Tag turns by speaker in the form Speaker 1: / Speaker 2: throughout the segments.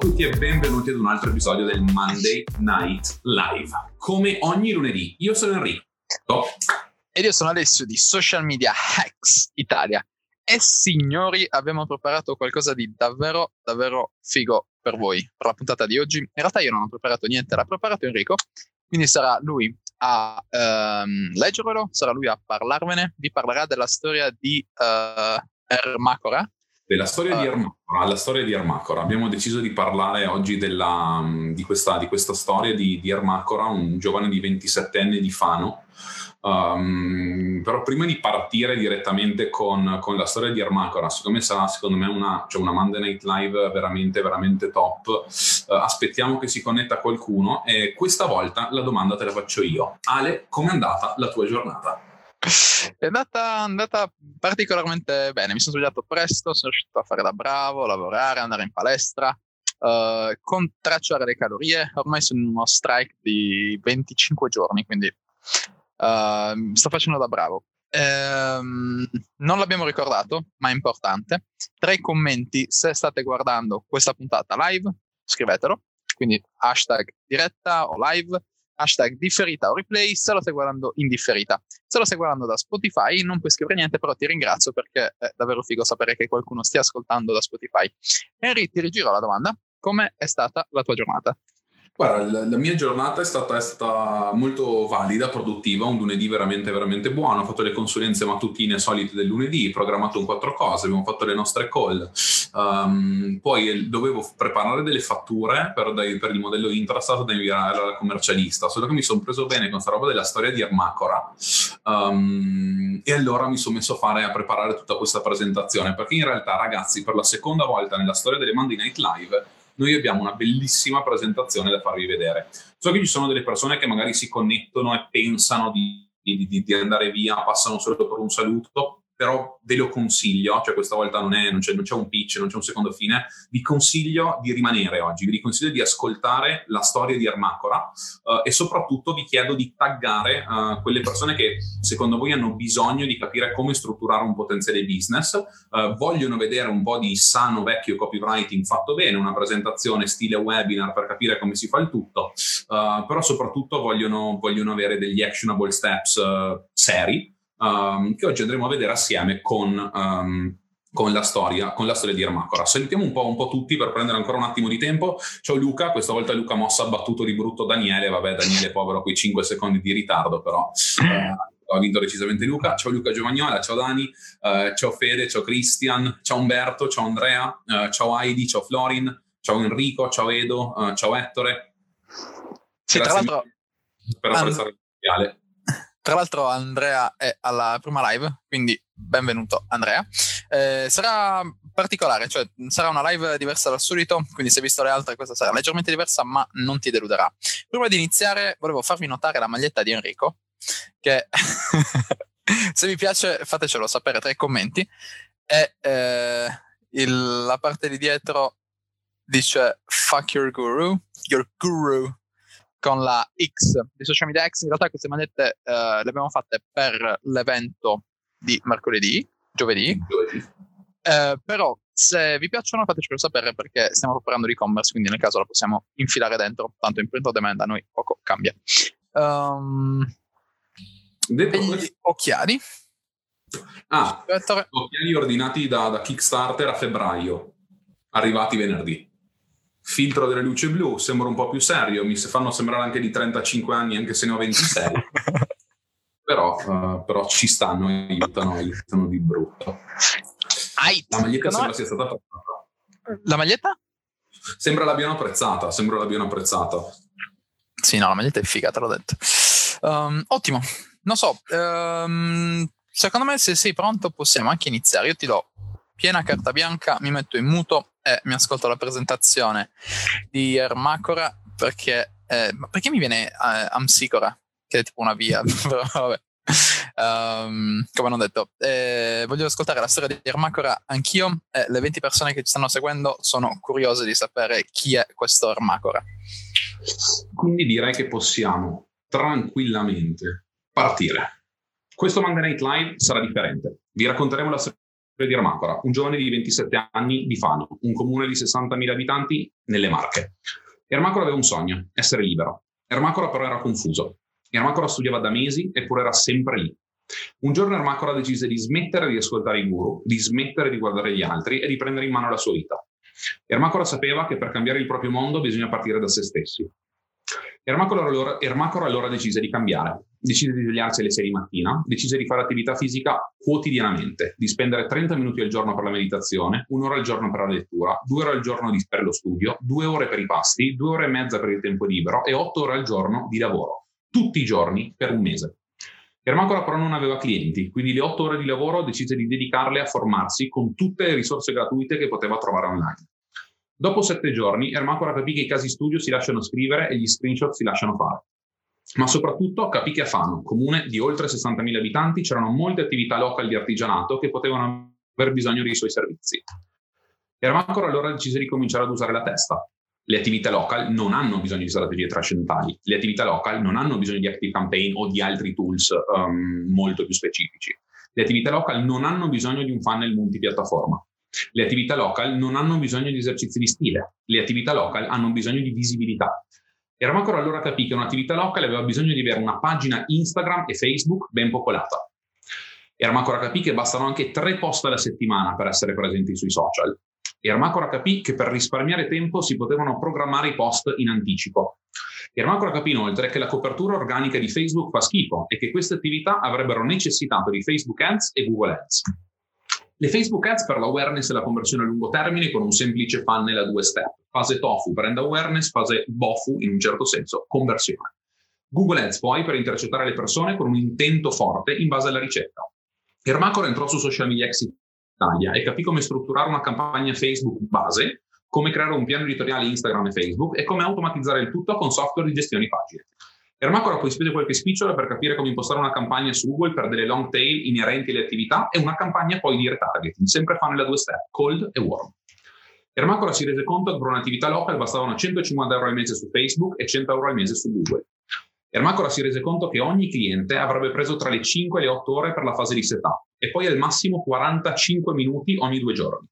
Speaker 1: Tutti e benvenuti ad un altro episodio del Monday Night Live. Come ogni lunedì, io sono Enrico.
Speaker 2: Ed io sono Alessio di Social Media Hacks Italia. E signori, abbiamo preparato qualcosa di davvero, davvero figo per voi, per la puntata di oggi. In realtà io non ho preparato niente, l'ha preparato Enrico, quindi sarà lui a um, leggervelo, sarà lui a parlarvene, vi parlerà della storia di uh, Ermacora,
Speaker 1: della storia uh, di Ermacora, la storia di Ermacora. Abbiamo deciso di parlare oggi della, di, questa, di, questa, storia di, di, Ermacora, un giovane di 27 anni di Fano. Um, però prima di partire direttamente con, con, la storia di Ermacora, siccome sarà secondo me una, cioè una Monday Night Live veramente, veramente top, uh, aspettiamo che si connetta qualcuno e questa volta la domanda te la faccio io. Ale, com'è andata la tua giornata?
Speaker 2: È andata, andata, particolarmente bene, mi sono svegliato presto, sono riuscito a fare da bravo, lavorare, andare in palestra, uh, con tracciare le calorie, ormai sono in uno strike di 25 giorni, quindi uh, sto facendo da bravo. Um, non l'abbiamo ricordato, ma è importante. Tra i commenti, se state guardando questa puntata live, scrivetelo, quindi hashtag diretta o live, hashtag differita o replay se lo stai guardando in differita. Se lo stai guardando da Spotify non puoi scrivere niente, però ti ringrazio perché è davvero figo sapere che qualcuno stia ascoltando da Spotify. Henry, ti rigiro la domanda. Come è stata la tua giornata?
Speaker 1: Guarda, la, mia giornata è stata, è stata, molto valida, produttiva, un lunedì veramente, veramente buono. Ho fatto le consulenze mattutine solite del lunedì, programmato un quattro cose, abbiamo fatto le nostre call. Um, poi dovevo preparare delle fatture per, per il modello Intrastat da inviare alla commercialista, solo che mi sono preso bene con questa roba della storia di Ermacora um, e allora mi sono messo a fare, a preparare tutta questa presentazione, perché in realtà ragazzi, per la seconda volta nella storia delle Monday Night Live, noi abbiamo una bellissima presentazione da farvi vedere. So che ci sono delle persone che magari si connettono e pensano di, di, di, andare via, passano solo per un saluto, però ve lo consiglio, cioè questa volta non, è, non, c'è, non, c'è, un pitch, non c'è un secondo fine, vi consiglio di rimanere oggi, vi consiglio di ascoltare la storia di Ermacora uh, e soprattutto vi chiedo di taggare uh, quelle persone che secondo voi hanno bisogno di capire come strutturare un potenziale business, uh, vogliono vedere un po' di sano vecchio copywriting fatto bene, una presentazione stile webinar per capire come si fa il tutto, però soprattutto vogliono, vogliono avere degli actionable steps seri um, che oggi andremo a vedere assieme con, um, con, la, storia, con la storia di Ermacora. Salutiamo un po', un po', tutti per prendere ancora un attimo di tempo. Ciao Luca, questa volta Luca Mossa ha battuto di brutto Daniele, vabbè Daniele povero quei 5 secondi di ritardo però. Uh, ha vinto decisamente Luca. Ciao Luca Giovagnola, ciao Dani, uh, ciao Fede, ciao Cristian, ciao Umberto, ciao Andrea, uh, ciao Heidi, ciao Florin, ciao Enrico, ciao Edo, uh, ciao Ettore.
Speaker 2: Sì, tra l'altro,
Speaker 1: per apprezzare il
Speaker 2: tra l'altro Andrea è alla prima live, quindi benvenuto Andrea. Eh, sarà particolare, cioè sarà una live diversa dal solito, quindi se hai visto le altre questa sarà leggermente diversa, ma non ti deluderà. Prima di iniziare volevo farvi notare la maglietta di Enrico, che se vi piace fatecelo sapere tra i commenti. E eh, il, la parte di dietro dice fuck your guru, your guru con la X di Social Media X. In realtà queste magliette uh, le abbiamo fatte per l'evento di mercoledì, giovedì. Uh, però se vi piacciono fatecelo sapere perché stiamo preparando l'e-commerce, quindi nel caso la possiamo infilare dentro, tanto in print on demand a noi poco cambia. Um,
Speaker 1: Detto questo...
Speaker 2: occhiali.
Speaker 1: Ah, occhiali ordinati da, da Kickstarter a febbraio, arrivati venerdì filtro delle luci blu, sembra un po' più serio, mi fanno sembrare anche di 35 anni anche se ne ho 26. però, uh, però, ci stanno, aiutano, aiutano di brutto.
Speaker 2: Ai,
Speaker 1: la maglietta no? sembra sia stata apprezzata.
Speaker 2: La maglietta?
Speaker 1: Sembra l'abbiano apprezzata, sembra l'abbiano apprezzata.
Speaker 2: Sì, no, la maglietta è figa, te l'ho detto. Um, ottimo, non so, um, secondo me se sei pronto possiamo anche iniziare. Io ti do piena carta bianca, mi metto in muto e mi ascolto la presentazione di Ermacora perché, eh, perché mi viene eh, Amsicora? che è tipo una via, però vabbè. Um, come non detto, eh, voglio ascoltare la storia di Ermacora anch'io. Eh, le 20 persone che ci stanno seguendo sono curiose di sapere chi è questo Ermacora.
Speaker 1: Quindi direi che possiamo tranquillamente partire. Questo Monday Night Live sarà differente. Vi racconteremo la storia di Ermacora, un giovane di 27 anni di Fano, un comune di 60.000 abitanti nelle Marche. Ermacora aveva un sogno, essere libero. Ermacora però era confuso. Ermacora studiava da mesi eppure era sempre lì. Un giorno Ermacora decise di smettere di ascoltare i guru, di smettere di guardare gli altri e di prendere in mano la sua vita. Ermacora sapeva che per cambiare il proprio mondo bisogna partire da se stessi. Ermacora allora, Ermacora allora decise di cambiare, decise di svegliarsi alle 6 di mattina, decise di fare attività fisica quotidianamente, di spendere 30 minuti al giorno per la meditazione, un'ora al giorno per la lettura, due ore al giorno per lo studio, due ore per i pasti, due ore e mezza per il tempo libero e otto ore al giorno di lavoro, tutti i giorni per un mese. Ermacora però non aveva clienti, quindi le otto ore di lavoro decise di dedicarle a formarsi con tutte le risorse gratuite che poteva trovare online. Dopo sette giorni, Ermacora capì che i casi studio si lasciano scrivere e gli screenshot si lasciano fare. Ma soprattutto capì che a Fano, comune di oltre 60.000 abitanti, c'erano molte attività locali di artigianato che potevano aver bisogno dei suoi servizi. Ermacora allora decise di cominciare ad usare la testa. Le attività local non hanno bisogno di strategie trascendentali, le attività local non hanno bisogno di Active Campaign o di altri tools um, molto più specifici. Le attività local non hanno bisogno di un funnel multipiattaforma. Le attività local non hanno bisogno di esercizi di stile, le attività local hanno bisogno di visibilità. Ermacor allora capì che un'attività local aveva bisogno di avere una pagina Instagram e Facebook ben popolata. Ermacora capì che bastano anche tre post alla settimana per essere presenti sui social. Ermacora capì che per risparmiare tempo si potevano programmare i post in anticipo. Ermacora capì inoltre che la copertura organica di Facebook fa schifo e che queste attività avrebbero necessitato di Facebook Ads e Google Ads. Le Facebook Ads per l'awareness e la conversione a lungo termine con un semplice funnel a due step. Fase tofu, brand awareness, fase bofu, in un certo senso, conversione. Google Ads poi per intercettare le persone con un intento forte in base alla ricerca. Ermacor entrò su Social Media Exit Italia e capì come strutturare una campagna Facebook base, come creare un piano editoriale Instagram e Facebook e come automatizzare il tutto con software di gestione di pagine. Ermacora poi spese qualche spicciolo per capire come impostare una campagna su Google per delle long tail inerenti alle attività e una campagna poi di retargeting, sempre funnel a due step, cold e warm. Ermacora si rese conto che per un'attività local bastavano 150 euro al mese su Facebook e 100 euro al mese su Google. Ermacora si rese conto che ogni cliente avrebbe preso tra le 5 e le 8 ore per la fase di setup e poi al massimo 45 minuti ogni due giorni.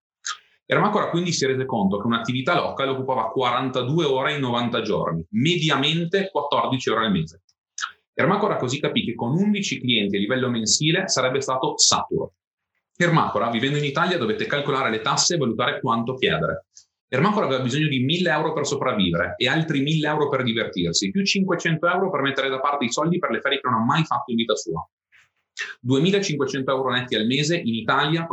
Speaker 1: Ermacora quindi si rese conto che un'attività local occupava 42 ore in 90 giorni, mediamente 14 ore al mese. Ermacora così capì che con 11 clienti a livello mensile sarebbe stato saturo. Ermacora, vivendo in Italia, dovette calcolare le tasse e valutare quanto chiedere. Ermacora aveva bisogno di 1000 euro per sopravvivere e altri 1000 euro per divertirsi, più 500 euro per mettere da parte i soldi per le ferie che non ha mai fatto in vita sua. 2500 euro netti al mese in Italia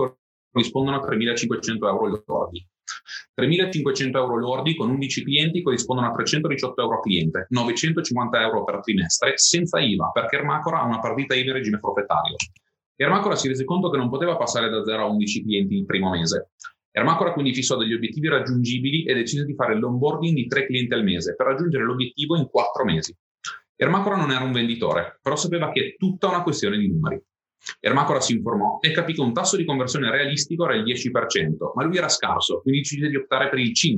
Speaker 1: corrispondono a 3.500 euro lordi. 3.500 euro lordi con 11 clienti corrispondono a 318 euro a cliente, 950 euro per trimestre, senza IVA, perché Ermacora ha una partita IVA in regime forfettario. Ermacora si rese conto che non poteva passare da 0 a 11 clienti il primo mese. Ermacora quindi fissò degli obiettivi raggiungibili e decise di fare l'onboarding di 3 clienti al mese per raggiungere l'obiettivo in 4 mesi. Ermacora non era un venditore, però sapeva che è tutta una questione di numeri. Ermacora si informò e capì che un tasso di conversione realistico era il 10%, ma lui era scarso, quindi decise di optare per il 5%.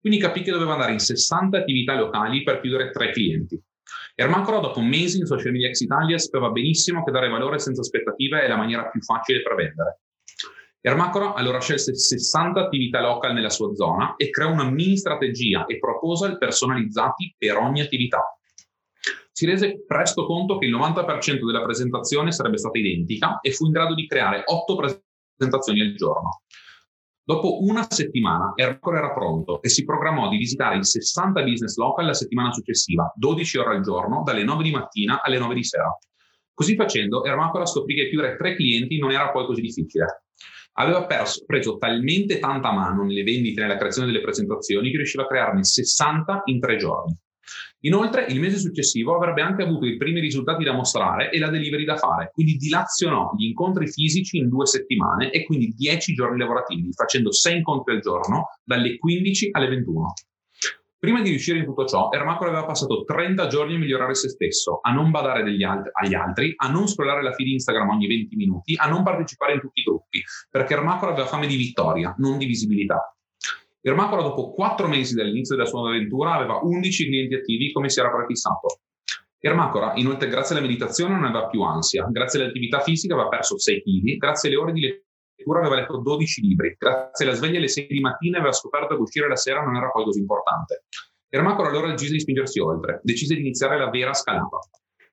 Speaker 1: Quindi capì che doveva andare in 60 attività locali per chiudere 3 clienti. Ermacora, dopo mesi in Social Media Ex Italia, sapeva benissimo che dare valore senza aspettative è la maniera più facile per vendere. Ermacora allora scelse 60 attività local nella sua zona e creò una mini strategia e proposal personalizzati per ogni attività si rese presto conto che il 90% della presentazione sarebbe stata identica e fu in grado di creare 8 presentazioni al giorno. Dopo una settimana Aircore era pronto e si programmò di visitare i 60 business local la settimana successiva, 12 ore al giorno, dalle 9 di mattina alle 9 di sera. Così facendo, Ermacora scoprì che chiudere tre clienti non era poi così difficile. Aveva perso, preso talmente tanta mano nelle vendite e nella creazione delle presentazioni che riusciva a crearne 60 in tre giorni. Inoltre, il mese successivo avrebbe anche avuto i primi risultati da mostrare e la delivery da fare, quindi dilazionò gli incontri fisici in due settimane e quindi 10 giorni lavorativi, facendo 6 incontri al giorno dalle 15 alle 21. Prima di riuscire in tutto ciò, Ermacolo aveva passato 30 giorni a migliorare se stesso, a non badare alt- agli altri, a non scrollare la feed Instagram ogni 20 minuti, a non partecipare in tutti i gruppi, perché Ermacolo aveva fame di vittoria, non di visibilità. Ermacolo, dopo 4 mesi dall'inizio della sua avventura, aveva 11 clienti attivi come si era prefissato. Ermacora, inoltre, grazie alla meditazione non aveva più ansia, grazie all'attività fisica aveva perso 6 kg, grazie alle ore di lettura aveva letto 12 libri, grazie alla sveglia alle 6 di mattina aveva scoperto che uscire la sera non era poi così importante. Ermacora allora decise di spingersi oltre, decise di iniziare la vera scalata.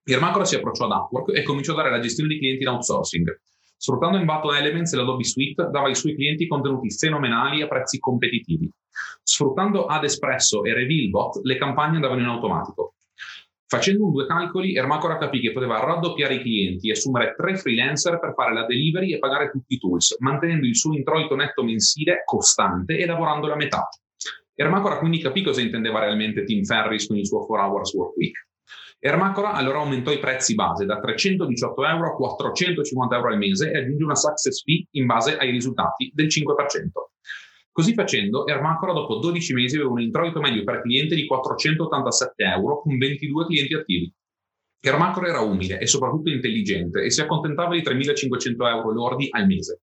Speaker 1: Ermacora si approcciò ad Upwork e cominciò a dare la gestione dei clienti in outsourcing. Sfruttando Envato Elements e l'Adobe Suite, dava ai suoi clienti contenuti fenomenali a prezzi competitivi. Sfruttando Ad Espresso e Revealbot, le campagne andavano in automatico. Facendo un due calcoli, Ermacora capì che poteva raddoppiare i clienti e assumere tre freelancer per fare la delivery e pagare tutti i tools, mantenendo il suo introito netto mensile costante e lavorando la metà. Ermacora quindi capì cosa intendeva realmente Tim Ferris con il suo 4 Hours Work Week. Ermacora allora aumentò i prezzi base da 318 euro a 450 euro al mese e aggiunge una success fee in base ai risultati del 5%. Così facendo, Ermacora dopo 12 mesi aveva un introito medio per cliente di 487 euro con 22 clienti attivi. Ermacora era umile e soprattutto intelligente e si accontentava di 3.500 euro lordi al mese.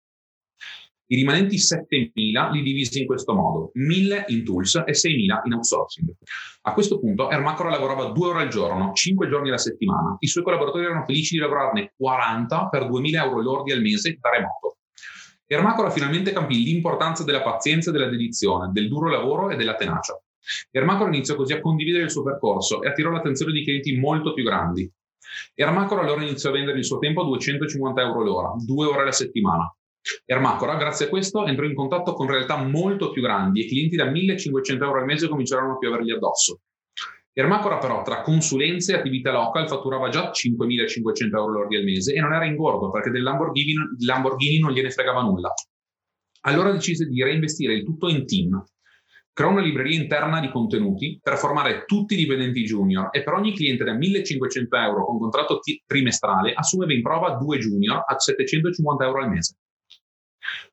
Speaker 1: I rimanenti 7.000 li divisi in questo modo, 1.000 in tools e 6.000 in outsourcing. A questo punto Ermacora lavorava due ore al giorno, 5 giorni alla settimana. I suoi collaboratori erano felici di lavorarne 40 per 2.000 euro lordi al mese da remoto. Ermacora finalmente capì l'importanza della pazienza e della dedizione, del duro lavoro e della tenacia. Ermacora iniziò così a condividere il suo percorso e attirò l'attenzione di clienti molto più grandi. Ermacora allora iniziò a vendere il suo tempo a 250 euro l'ora, due ore alla settimana. Ermacora, grazie a questo, entrò in contatto con realtà molto più grandi e clienti da 1500 euro al mese cominciarono a piovergli addosso. Ermacora però tra consulenze e attività local fatturava già 5.500 euro lordi al mese e non era ingordo perché del Lamborghini, Lamborghini non gliene fregava nulla. Allora decise di reinvestire il tutto in team. Creò una libreria interna di contenuti per formare tutti i dipendenti junior e per ogni cliente da 1.500 euro con contratto t- trimestrale assumeva in prova due junior a 750 euro al mese.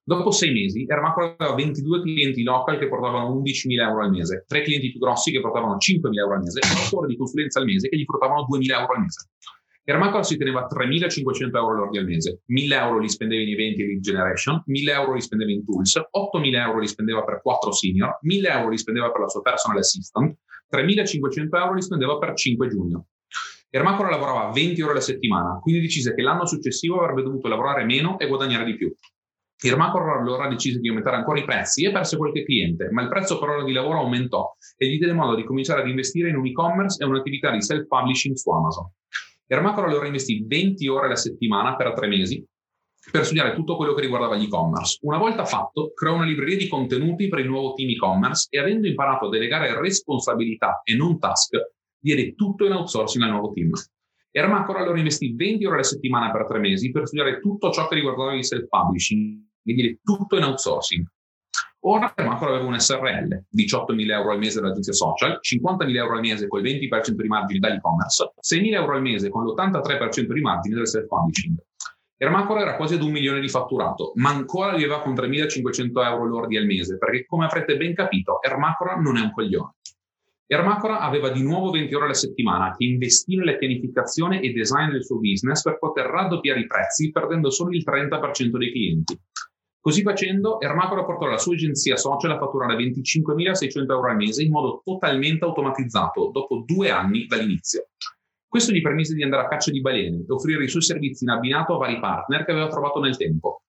Speaker 1: Dopo sei mesi, Ermacolo aveva 22 clienti local che portavano 11.000 euro al mese, tre clienti più grossi che portavano 5.000 euro al mese e 8 ore di consulenza al mese che gli portavano 2.000 euro al mese. Ermacolo si teneva 3.500 euro lordi al mese, 1.000 euro li spendeva in eventi e lead generation, 1.000 euro li spendeva in tools, 8.000 euro li spendeva per 4 senior, 1.000 euro li spendeva per la sua personal assistant, 3.500 euro li spendeva per 5 junior. Ermacolo lavorava 20 ore alla settimana, quindi decise che l'anno successivo avrebbe dovuto lavorare meno e guadagnare di più. Firmacor allora decise di aumentare ancora i prezzi e perse qualche cliente, ma il prezzo per ora di lavoro aumentò e gli diede modo di cominciare ad investire in un e-commerce e un'attività di self-publishing su Amazon. Ermacor allora investì 20 ore alla settimana per tre mesi per studiare tutto quello che riguardava gli e-commerce. Una volta fatto, creò una libreria di contenuti per il nuovo team e-commerce e avendo imparato a delegare responsabilità e non task, diede tutto in outsourcing al nuovo team. Ermacor allora investì 20 ore alla settimana per tre mesi per studiare tutto ciò che riguardava il self-publishing quindi tutto in outsourcing. Ora Macro aveva un SRL, 18.000 euro al mese dall'agenzia social, 50.000 euro al mese con il 20% di margine dall'e-commerce, 6.000 euro al mese con l'83% di margine del self-publishing. Ermacora era quasi ad un milione di fatturato, ma ancora viveva con 3.500 euro lordi al mese, perché come avrete ben capito, Ermacora non è un coglione. Ermacora aveva di nuovo 20 ore alla settimana che investì nella pianificazione e design del suo business per poter raddoppiare i prezzi perdendo solo il 30% dei clienti. Così facendo, Ermacora portò la sua agenzia social a fatturare 25.600 euro al mese in modo totalmente automatizzato dopo due anni dall'inizio. Questo gli permise di andare a caccia di balene e offrire i suoi servizi in abbinato a vari partner che aveva trovato nel tempo.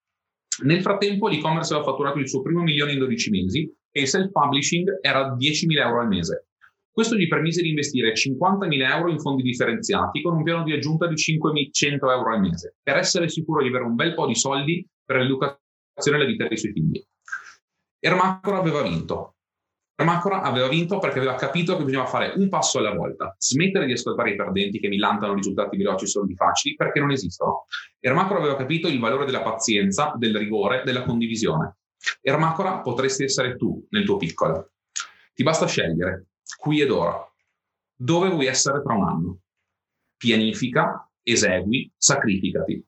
Speaker 1: Nel frattempo l'e-commerce aveva fatturato il suo primo milione in 12 mesi e il self-publishing era 10.000 euro al mese. Questo gli permise di investire 50.000 euro in fondi differenziati con un piano di aggiunta di 5.100 euro al mese, per essere sicuro di avere un bel po' di soldi per l'educazione la vita dei suoi figli. Ermacora aveva vinto. Ermacora aveva vinto perché aveva capito che bisognava fare un passo alla volta, smettere di ascoltare i perdenti che millantano risultati veloci e soldi facili perché non esistono. Ermacora aveva capito il valore della pazienza, del rigore, della condivisione. Ermacora potresti essere tu nel tuo piccolo. Ti basta scegliere, qui ed ora, dove vuoi essere tra un anno. Pianifica, esegui, sacrificati.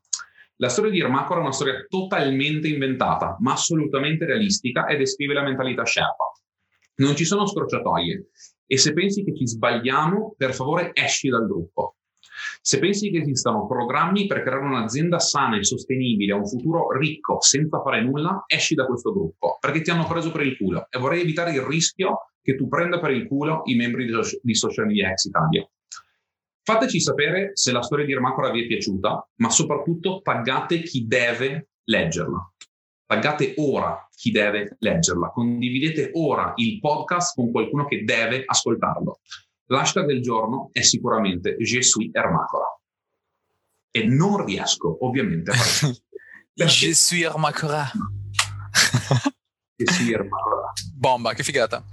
Speaker 1: La storia di Ermacor è una storia totalmente inventata, ma assolutamente realistica e descrive la mentalità Sherpa. Non ci sono scorciatoie. E se pensi che ci sbagliamo, per favore esci dal gruppo. Se pensi che esistano programmi per creare un'azienda sana e sostenibile, un futuro ricco senza fare nulla, esci da questo gruppo perché ti hanno preso per il culo e vorrei evitare il rischio che tu prenda per il culo i membri di, Social Media Ex Italia. Fateci sapere se la storia di Ermacora vi è piaciuta, ma soprattutto taggate chi deve leggerla. Taggate ora chi deve leggerla. Condividete ora il podcast con qualcuno che deve ascoltarlo. L'hashtag del giorno è sicuramente Je suis Ermacora. E non riesco, ovviamente, a fare
Speaker 2: Je suis Ermacora.
Speaker 1: Je suis Ermacora.
Speaker 2: Bomba, che figata.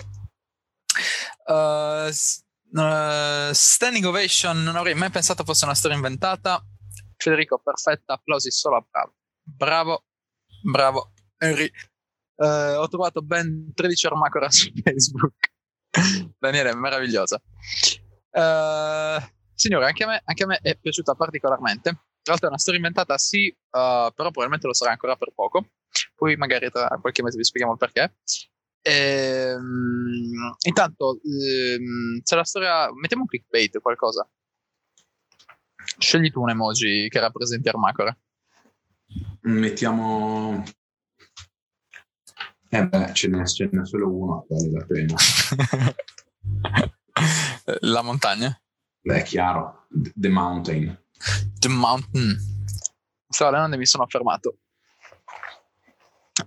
Speaker 2: Uh, uh, standing ovation, non avrei mai pensato fosse una storia inventata. Federico, perfetta, applausi solo a bravo. Bravo, bravo, Henry. Uh, ho trovato ben 13 Armacora su Facebook. Daniele, meravigliosa. Uh, signore, anche a, me, anche a, me, è piaciuta particolarmente. Tra l'altro è una storia inventata, sì, uh, però probabilmente lo sarà ancora per poco. Poi magari tra qualche mese vi spieghiamo il perché. E, um, intanto, um, c'è la storia... Mettiamo un clickbait, qualcosa. Scegli tu un emoji che rappresenti Armacora.
Speaker 1: Mettiamo eh beh, ce n'è, ce n'è solo uno, vale la pena.
Speaker 2: la montagna?
Speaker 1: Beh, è chiaro, The Mountain.
Speaker 2: The Mountain. Stavo e mi sono fermato.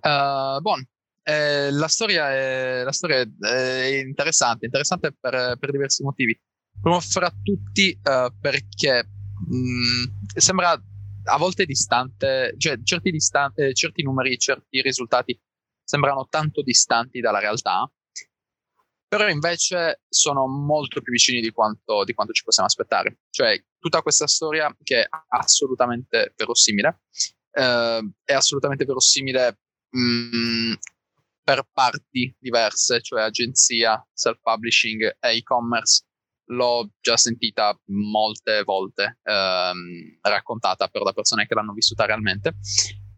Speaker 2: Uh, buon. Eh, la, storia è, la storia è interessante, interessante per, per diversi motivi. Primo fra tutti uh, perché mh, mm, sembra a volte distante, cioè certi, distan- certi numeri, certi risultati sembrano tanto distanti dalla realtà, però invece sono molto più vicini di quanto, di quanto ci possiamo aspettare. Cioè, tutta questa storia che è assolutamente verosimile, eh, è assolutamente verosimile mh, mm, per parti diverse, cioè agenzia, self-publishing e e-commerce. L'ho già sentita molte volte ehm, raccontata però da persone che l'hanno vissuta realmente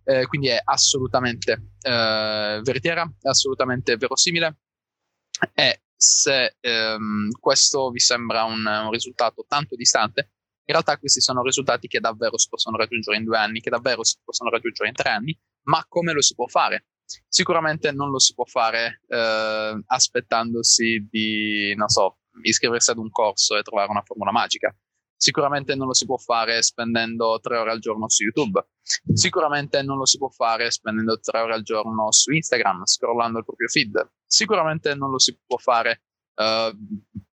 Speaker 2: eh, quindi è assolutamente eh, veritiera, è assolutamente verosimile e se ehm, questo vi sembra un, un, risultato tanto distante, in realtà questi sono risultati che davvero si possono raggiungere in due anni, che davvero si possono raggiungere in tre anni, ma come lo si può fare? Sicuramente non lo si può fare eh, aspettandosi di, non so, iscriversi ad un corso e trovare una formula magica. Sicuramente non lo si può fare spendendo tre ore al giorno su YouTube. Sicuramente non lo si può fare spendendo tre ore al giorno su Instagram, scrollando il proprio feed. Sicuramente non lo si può fare uh,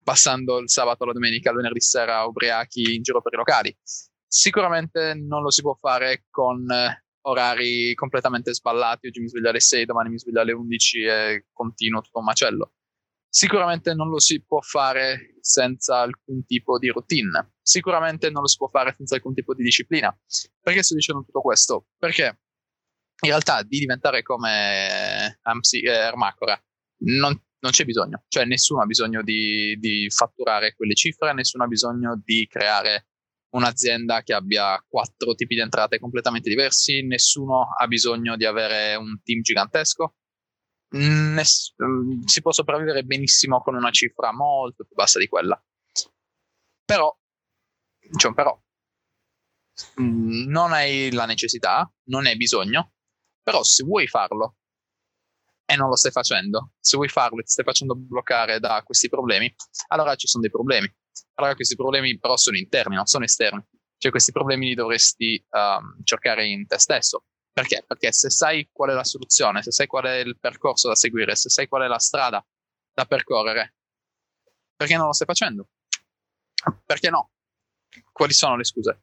Speaker 2: passando il sabato, la domenica, il venerdì sera ubriachi in giro per i locali. Sicuramente non lo si può fare con orari completamente sballati. Oggi mi sveglio alle 6, domani mi sveglio alle 11 e continuo tutto un macello. Sicuramente non lo si può fare senza alcun tipo di routine. Sicuramente non lo si può fare senza alcun tipo di disciplina. Perché sto dicendo tutto questo? Perché in realtà di diventare come Amsi, eh, Ermacora non, non, c'è bisogno. Cioè nessuno ha bisogno di, di fatturare quelle cifre, nessuno ha bisogno di creare un'azienda che abbia quattro tipi di entrate completamente diversi, nessuno ha bisogno di avere un team gigantesco, ness- mm, si può sopravvivere benissimo con una cifra molto più bassa di quella. Però, un però, mm, non hai la necessità, non hai bisogno, però se vuoi farlo e non lo stai facendo, se vuoi farlo e ti stai facendo bloccare da questi problemi, allora ci sono dei problemi. Allora questi problemi però sono interni, non sono esterni. Cioè questi problemi li dovresti um, cercare in te stesso. Perché? Perché se sai qual è la soluzione, se sai qual è il percorso da seguire, se sai qual è la strada da percorrere, perché non lo stai facendo? Perché no? Quali sono le scuse?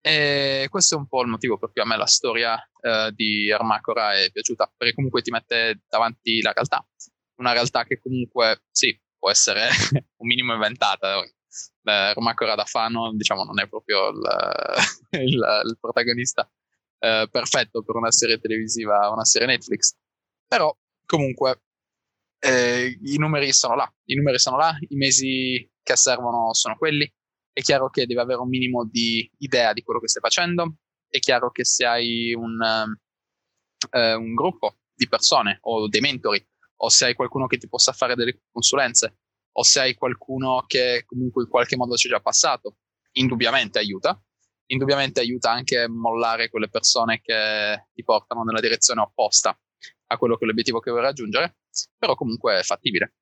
Speaker 2: E questo è un po' il motivo per cui a me la storia eh, di Armacora è piaciuta, perché comunque ti mette davanti la realtà, una realtà che comunque sì, può essere un minimo inventata. Armacora da Fano, diciamo, non è proprio il, il, il protagonista eh, perfetto per una serie televisiva, una serie Netflix. Però comunque eh, i numeri sono là, i numeri sono là, i mesi che servono sono quelli. È chiaro che devi avere un minimo di idea di quello che stai facendo. È chiaro che se hai un, eh, un gruppo di persone o dei mentori o se hai qualcuno che ti possa fare delle consulenze o se hai qualcuno che comunque in qualche modo c'è già passato, indubbiamente aiuta. Indubbiamente aiuta anche a mollare quelle persone che ti portano nella direzione opposta a quello che è l'obiettivo che vuoi raggiungere, però comunque è fattibile.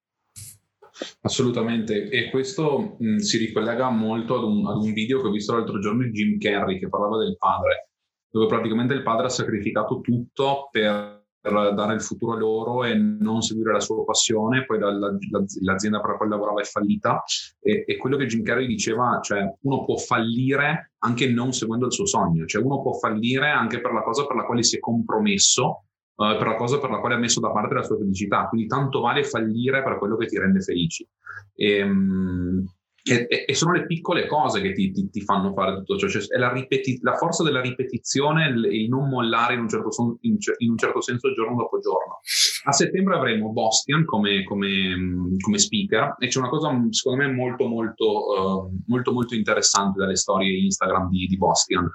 Speaker 1: Assolutamente, e questo mh, si ricollega molto ad un, ad un, video che ho visto l'altro giorno di Jim Carrey che parlava del padre, dove praticamente il padre ha sacrificato tutto per, dare il futuro a loro e non seguire la sua passione, poi la, la, l'azienda per la quale lavorava è fallita e, e, quello che Jim Carrey diceva, cioè uno può fallire anche non seguendo il suo sogno, cioè uno può fallire anche per la cosa per la quale si è compromesso uh, per la cosa per la quale ha messo da parte la sua felicità. Quindi tanto vale fallire per quello che ti rende felici. E, um, e, e, sono le piccole cose che ti, ti, ti fanno fare tutto ciò, cioè, è la, ripeti- la, forza della ripetizione e il non mollare in un, certo son- in, in un, certo senso giorno dopo giorno. A settembre avremo Bostian come, come, come speaker e c'è una cosa secondo me molto molto, uh, molto, molto interessante dalle storie Instagram di, di Bostian.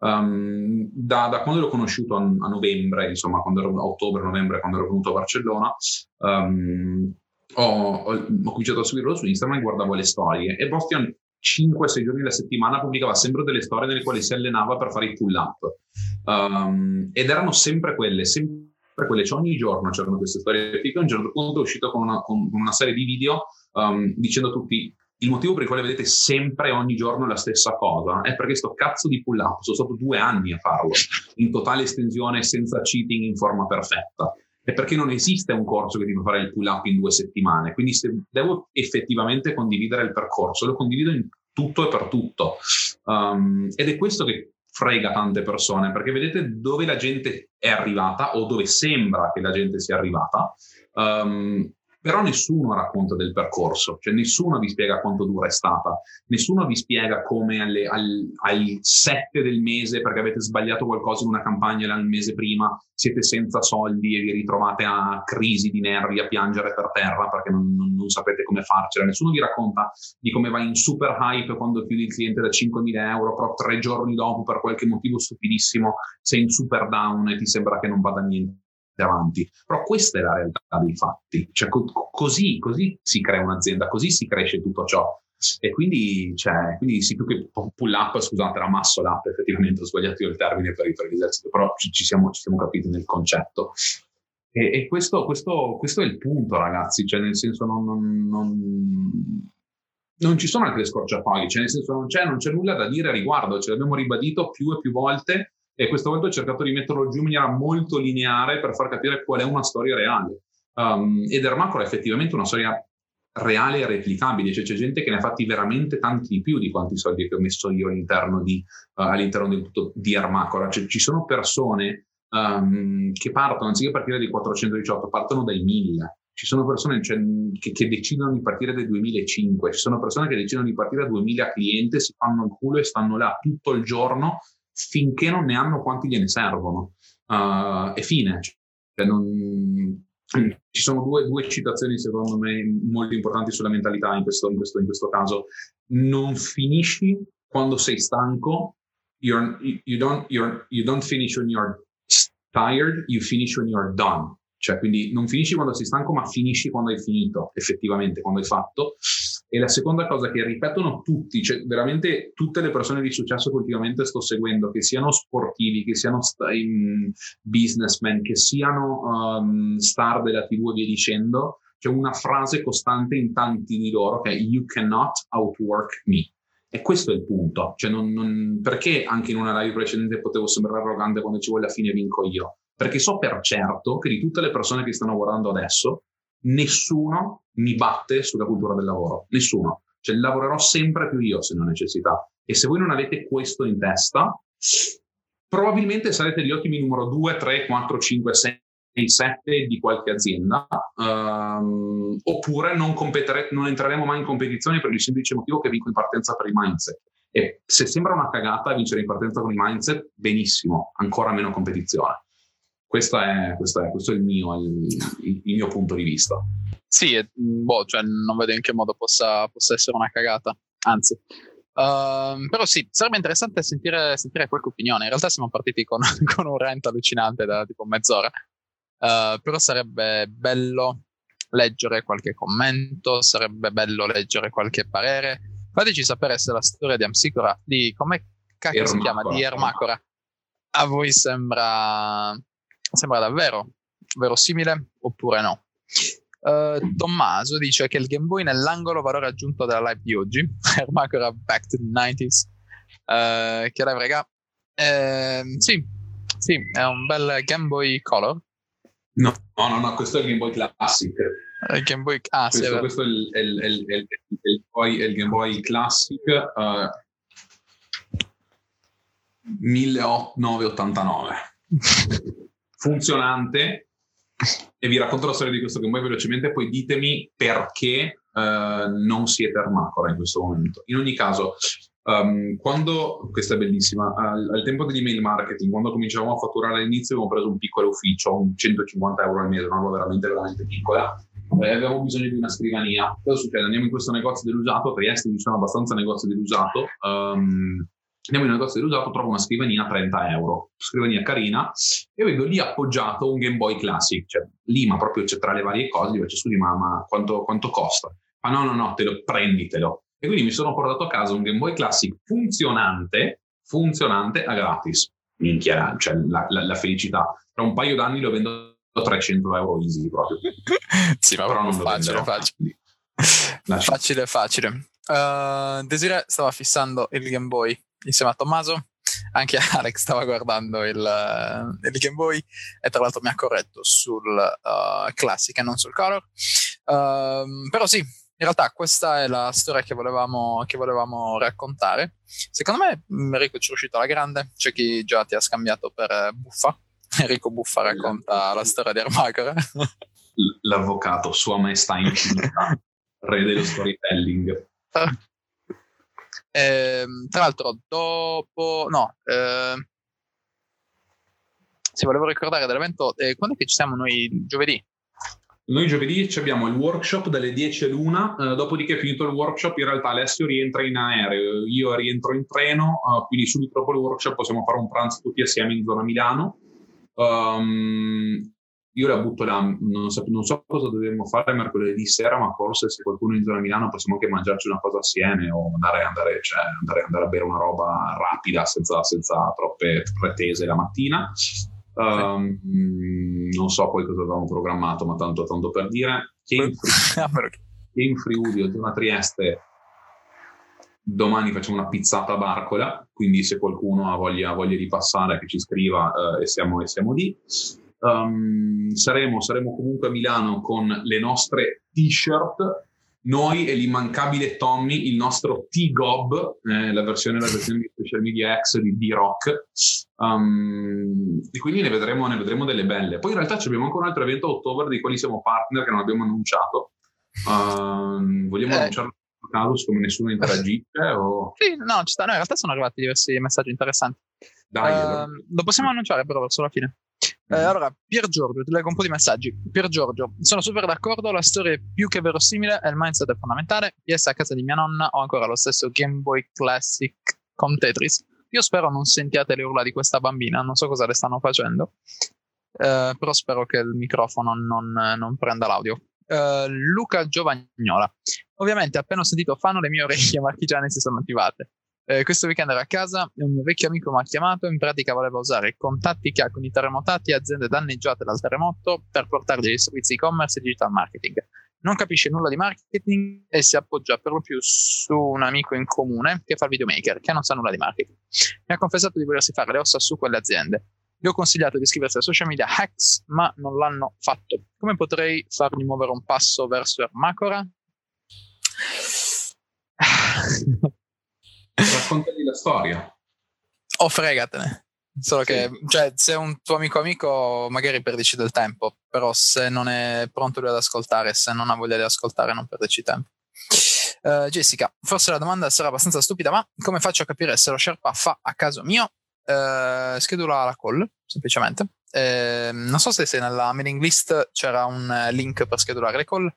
Speaker 1: Um, da, da, quando l'ho conosciuto a, a, novembre, insomma, quando ero a ottobre-novembre, quando ero venuto a Barcellona, um, ho, ho, cominciato a seguirlo su Instagram e guardavo le storie. E Bostian 5-6 giorni alla settimana pubblicava sempre delle storie nelle quali si allenava per fare i pull-up. Um, ed erano sempre quelle, sempre quelle, cioè ogni giorno c'erano queste storie. E a un certo punto è uscito con una, con una serie di video dicendo a tutti il motivo per il quale vedete sempre ogni giorno la stessa cosa è perché sto cazzo di pull up sono stato due anni a farlo in totale estensione senza cheating in forma perfetta è perché non esiste un corso che ti fa fare il pull up in due settimane? Quindi se devo effettivamente condividere il percorso lo condivido in tutto e per tutto. Um, ed è questo che frega tante persone perché vedete dove la gente è arrivata o dove sembra che la gente sia arrivata. Um, però nessuno racconta del percorso, cioè nessuno vi spiega quanto dura è stata, nessuno vi spiega come alle, al, al 7 del mese, perché avete sbagliato qualcosa in una campagna il mese prima, siete senza soldi e vi ritrovate a crisi di nervi, a piangere per terra perché non, non, non sapete come farcela. Nessuno vi racconta di come vai in super hype quando chiudi il cliente da 5.000 euro, però tre giorni dopo per qualche motivo stupidissimo sei in super down e ti sembra che non vada niente avanti. Però questa è la realtà dei fatti. Cioè, co- così, così, si crea un'azienda, così si cresce tutto ciò. E quindi, cioè, quindi sì, più che pull up, scusate, era muscle up, effettivamente ho sbagliato io il termine per, per l'esercito, però ci, siamo, ci, siamo, capiti nel concetto. E, e questo, questo, questo, è il punto, ragazzi, cioè nel senso non, non, non non ci sono altre scorciatoie, cioè nel senso non c'è, non c'è nulla da dire a riguardo, ce l'abbiamo ribadito più e più volte e questa volta ho cercato di metterlo giù in maniera molto lineare per far capire qual è una storia reale. Um, ed Ermacora è effettivamente una storia reale e replicabile, cioè c'è gente che ne ha fatti veramente tanti di più di quanti soldi che ho messo io all'interno, di, uh, all'interno del tutto di Ermacora. Cioè, ci sono persone um, che partono, anziché partire dai 418, partono dai 1000. Ci sono persone cioè, che, che, decidono di partire dai 2005, ci sono persone che decidono di partire da 2000 clienti, si fanno il culo e stanno là tutto il giorno finché non ne hanno quanti gliene servono. Uh, e fine. Cioè, non, ci sono due, due, citazioni, secondo me, molto importanti sulla mentalità in questo, in questo, in questo caso. Non finisci quando sei stanco. You're, you, don't, you're, you don't finish when you're tired, you finish when you're done. Cioè, quindi non finisci quando sei stanco, ma finisci quando hai finito, effettivamente, quando hai fatto. E la seconda cosa che ripetono tutti, cioè veramente tutte le persone di successo che ultimamente sto seguendo, che siano sportivi, che siano businessmen, che siano um, star della TV e via dicendo, c'è una frase costante in tanti di loro che è You cannot outwork me. E questo è il punto. Cioè non, non, perché anche in una live precedente potevo sembrare arrogante quando vuole alla fine vinco io? Perché so per certo che di tutte le persone che stanno guardando adesso, nessuno mi batte sulla cultura del lavoro, nessuno. Cioè lavorerò sempre più io se ne ho necessità. E se voi non avete questo in testa, probabilmente sarete gli ottimi numero 2, 3, 4, 5, 6, 7 di qualche azienda, um, oppure non, non entreremo mai in competizione per il semplice motivo che vinco in partenza per il mindset. E se sembra una cagata vincere in partenza con il mindset, benissimo, ancora meno competizione. Questo è, questo è, questo è il, mio, il, il, mio, punto di vista.
Speaker 2: Sì, boh, cioè, non vedo in che modo possa, possa essere una cagata, anzi. Uh, però sì, sarebbe interessante sentire, sentire, qualche opinione. In realtà siamo partiti con, con un rant allucinante da tipo mezz'ora. Uh, però sarebbe bello leggere qualche commento, sarebbe bello leggere qualche parere. Fateci sapere se la storia di Amsicora, di come cacchio si chiama, di Ermacora, a voi sembra, sembra davvero verosimile oppure no. Uh, Tommaso dice che il Game Boy nell'angolo valore aggiunto della live di oggi. Ermacora back to the 90s. Uh, eh, che live, raga. Uh, sì, sì, è un bel Game Boy Color.
Speaker 1: No, no, no, no questo è il Game Boy Classic.
Speaker 2: Il Game Boy, ah,
Speaker 1: questo,
Speaker 2: sì,
Speaker 1: questo è, il, è, il, il, Game Boy Classic uh, 1989. Funzionante. E vi racconto la storia di questo Game velocemente, poi ditemi perché uh, non siete Armacora in questo momento. In ogni caso, Um, quando, questa è bellissima, al, al, tempo dell'email marketing, quando cominciavamo a fatturare all'inizio, abbiamo preso un piccolo ufficio, un 150 euro al mese, una roba veramente, veramente piccola, e avevamo bisogno di una scrivania. Cosa succede? Andiamo in questo negozio dell'usato, a Trieste ci sono abbastanza negozi dell'usato, um, andiamo in un negozio dell'usato, trovo una scrivania a 30 euro, scrivania carina, e vedo lì appoggiato un Game Boy Classic, cioè lì, ma proprio c'è tra le varie cose, gli faccio su di ma, ma quanto, quanto costa? Ma no, no, no, te lo prenditelo e quindi mi sono portato a casa un Game Boy Classic funzionante, funzionante a gratis. Minchia, cioè la, la, la felicità. Tra un paio d'anni lo vendo a 300 euro easy proprio.
Speaker 2: sì, ma però non facile, facile. Facile, facile. Uh, Desire stava fissando il Game Boy insieme a Tommaso. Anche Alex stava guardando il, uh, il Game Boy e tra l'altro mi ha corretto sul uh, Classic e non sul Color. Uh, però sì, in realtà questa è la storia che volevamo, che volevamo raccontare. Secondo me Enrico ci è riuscito alla grande, c'è chi già ti ha scambiato per eh, Buffa. Enrico Buffa racconta la storia di Armagora.
Speaker 1: L'avvocato, Sua Maestà Infinita, re dello storytelling.
Speaker 2: Eh, tra l'altro, dopo... No, eh, se volevo ricordare dell'evento, eh, quando è che ci siamo noi giovedì?
Speaker 1: Noi giovedì abbiamo il workshop dalle 10 all'una, eh, dopodiché finito il workshop in realtà Alessio rientra in aereo, io rientro in treno, eh, quindi subito dopo il workshop possiamo fare un pranzo tutti assieme in zona Milano. Um, io la butto là, non so, non so, cosa dovremmo fare mercoledì sera, ma forse se qualcuno in zona Milano possiamo anche mangiarci una cosa assieme o andare, andare, cioè, andare, andare a bere una roba rapida senza, senza troppe pretese la mattina. Um, non so poi cosa avevamo programmato, ma tanto, tanto per dire. Game Free, Game Friuli, zona Trieste, domani facciamo una pizzata a Barcola, quindi se qualcuno ha voglia, voglia di passare che ci scriva uh, e, siamo, e siamo lì. Um, saremo, saremo comunque a Milano con le nostre t-shirt noi e l'immancabile Tommy, il nostro T-Gob, eh, la, versione, la versione di Social Media X di D-Rock, um, e quindi ne vedremo, ne vedremo, delle belle. Poi in realtà abbiamo anche un altro evento a ottobre di quali siamo partner che non abbiamo annunciato. Uh, vogliamo eh. annunciarlo a caso siccome nessuno interagisce? O...
Speaker 2: Sì, no, ci sta. No, in realtà sono arrivati diversi messaggi interessanti. Dai, uh, lo possiamo annunciare però verso la fine. Eh, mm. allora, Pier Giorgio, ti leggo un po' di messaggi. Pier Giorgio, sono super d'accordo, la storia è più che verosimile e il mindset è fondamentale. PS a casa di mia nonna ho ancora lo stesso Game Boy Classic con Tetris. Io spero non sentiate le urla di questa bambina, non so cosa le stanno facendo, eh, però spero che il microfono non, non prenda l'audio. Uh, Luca Giovagnola. Ovviamente, appena ho sentito Fano, le mie orecchie marchigiane si sono attivate. Eh, questo weekend ero a casa e un vecchio amico mi ha chiamato. In pratica voleva usare i contatti che ha con i terremotati e aziende danneggiate dal terremoto per portargli dei servizi e-commerce e digital marketing. Non capisce nulla di marketing e si appoggia per lo più su un amico in comune che fa il videomaker, che non sa nulla di marketing. Mi ha confessato di volersi fare le ossa su quelle aziende. Gli ho consigliato di iscriversi a social media hacks, ma non l'hanno fatto. Come potrei fargli muovere un passo verso Ermacora?
Speaker 1: Raccontagli la storia.
Speaker 2: O fregatene. Solo sì. che, cioè, se è un tuo amico amico, magari perdici del tempo, però se non è pronto lui ad ascoltare, se non ha voglia di ascoltare, non perdici tempo. Uh, Jessica, forse la domanda sarà abbastanza stupida, ma come faccio a capire se lo Sherpa fa a caso mio? Uh, schedula la call, semplicemente. Uh, non so se, se nella mailing list c'era un link per schedulare le call.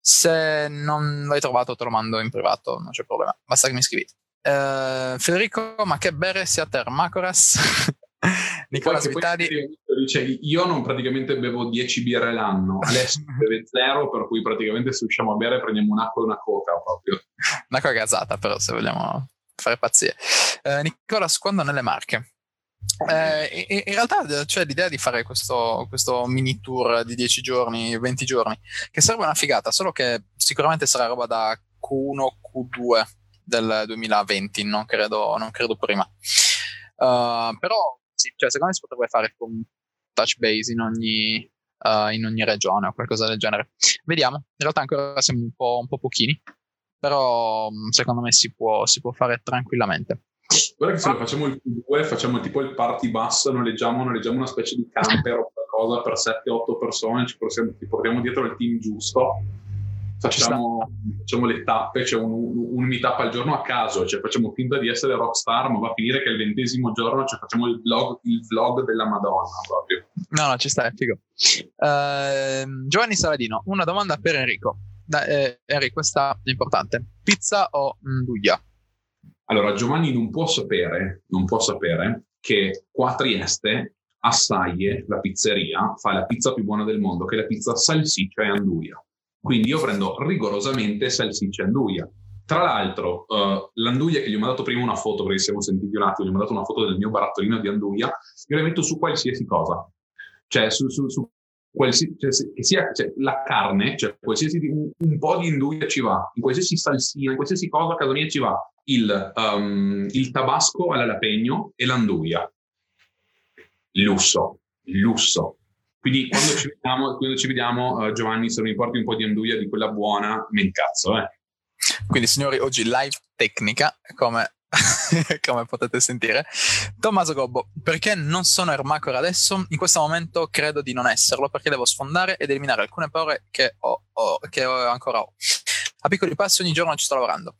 Speaker 2: Se non l'hai trovato, te lo mando in privato, non c'è problema. Basta che mi scrivete. Uh, Federico, ma che bere sia Termacoras? Nicola Svitali.
Speaker 1: Cioè, io non praticamente bevo 10 birre l'anno, Alessio beve zero, per cui praticamente se usciamo a bere prendiamo un'acqua e una coca proprio.
Speaker 2: Una coca gazzata però, se vogliamo fare pazzie. Eh, Nicolas, quando nelle Marche? Eh, in, in, realtà c'è cioè, l'idea di fare questo, questo, mini tour di 10 giorni, 20 giorni, che sarebbe una figata, solo che sicuramente sarà roba da Q1, Q2 del 2020, non credo, non credo prima. Uh, però sì, cioè, secondo me si potrebbe fare con touch base in ogni, uh, in ogni regione o qualcosa del genere. Vediamo, in realtà ancora siamo un po', un po pochini, però mm, secondo me si può, si può fare tranquillamente.
Speaker 1: Guarda che se lo facciamo il Q2, facciamo tipo il party bus, noleggiamo, noleggiamo una specie di camper o qualcosa per 7-8 persone, ci portiamo, ci portiamo dietro il team giusto facciamo, facciamo le tappe, c'è cioè un, un, meetup al giorno a caso, cioè facciamo finta di essere rockstar, ma va a finire che il ventesimo giorno cioè facciamo il vlog, il vlog della Madonna proprio.
Speaker 2: No, no, ci sta, è figo. Uh, Giovanni Saladino, una domanda per Enrico. Da, eh, Enrico, questa è importante. Pizza o nduglia?
Speaker 1: Allora, Giovanni non può sapere, non può sapere che qua a Trieste, a Saie, la pizzeria, fa la pizza più buona del mondo, che è la pizza salsiccia e anduia. Quindi io prendo rigorosamente salsiccia e anduia. Tra l'altro, uh, l'anduia che gli ho mandato prima una foto, perché siamo sentiti un attimo, gli ho mandato una foto del mio barattolino di anduia, io la metto su qualsiasi cosa. Cioè, su, su, su qualsiasi, cioè, sia cioè, la carne, cioè qualsiasi, un, un, po' di anduia ci va, in qualsiasi salsina, in qualsiasi cosa a casa mia ci va il, um, il tabasco all'alapegno e l'anduia. Lusso, lusso. Quindi quando ci vediamo, quando ci vediamo uh, Giovanni, se mi porti un po' di anduia di quella buona, me incazzo. Eh.
Speaker 2: Quindi signori, oggi live tecnica, come, come potete sentire. Tommaso Gobbo, perché non sono Ermacor adesso? In questo momento credo di non esserlo, perché devo sfondare ed eliminare alcune paure che, ho, ho, che ho, ancora ho. A piccoli passi ogni giorno ci sto lavorando.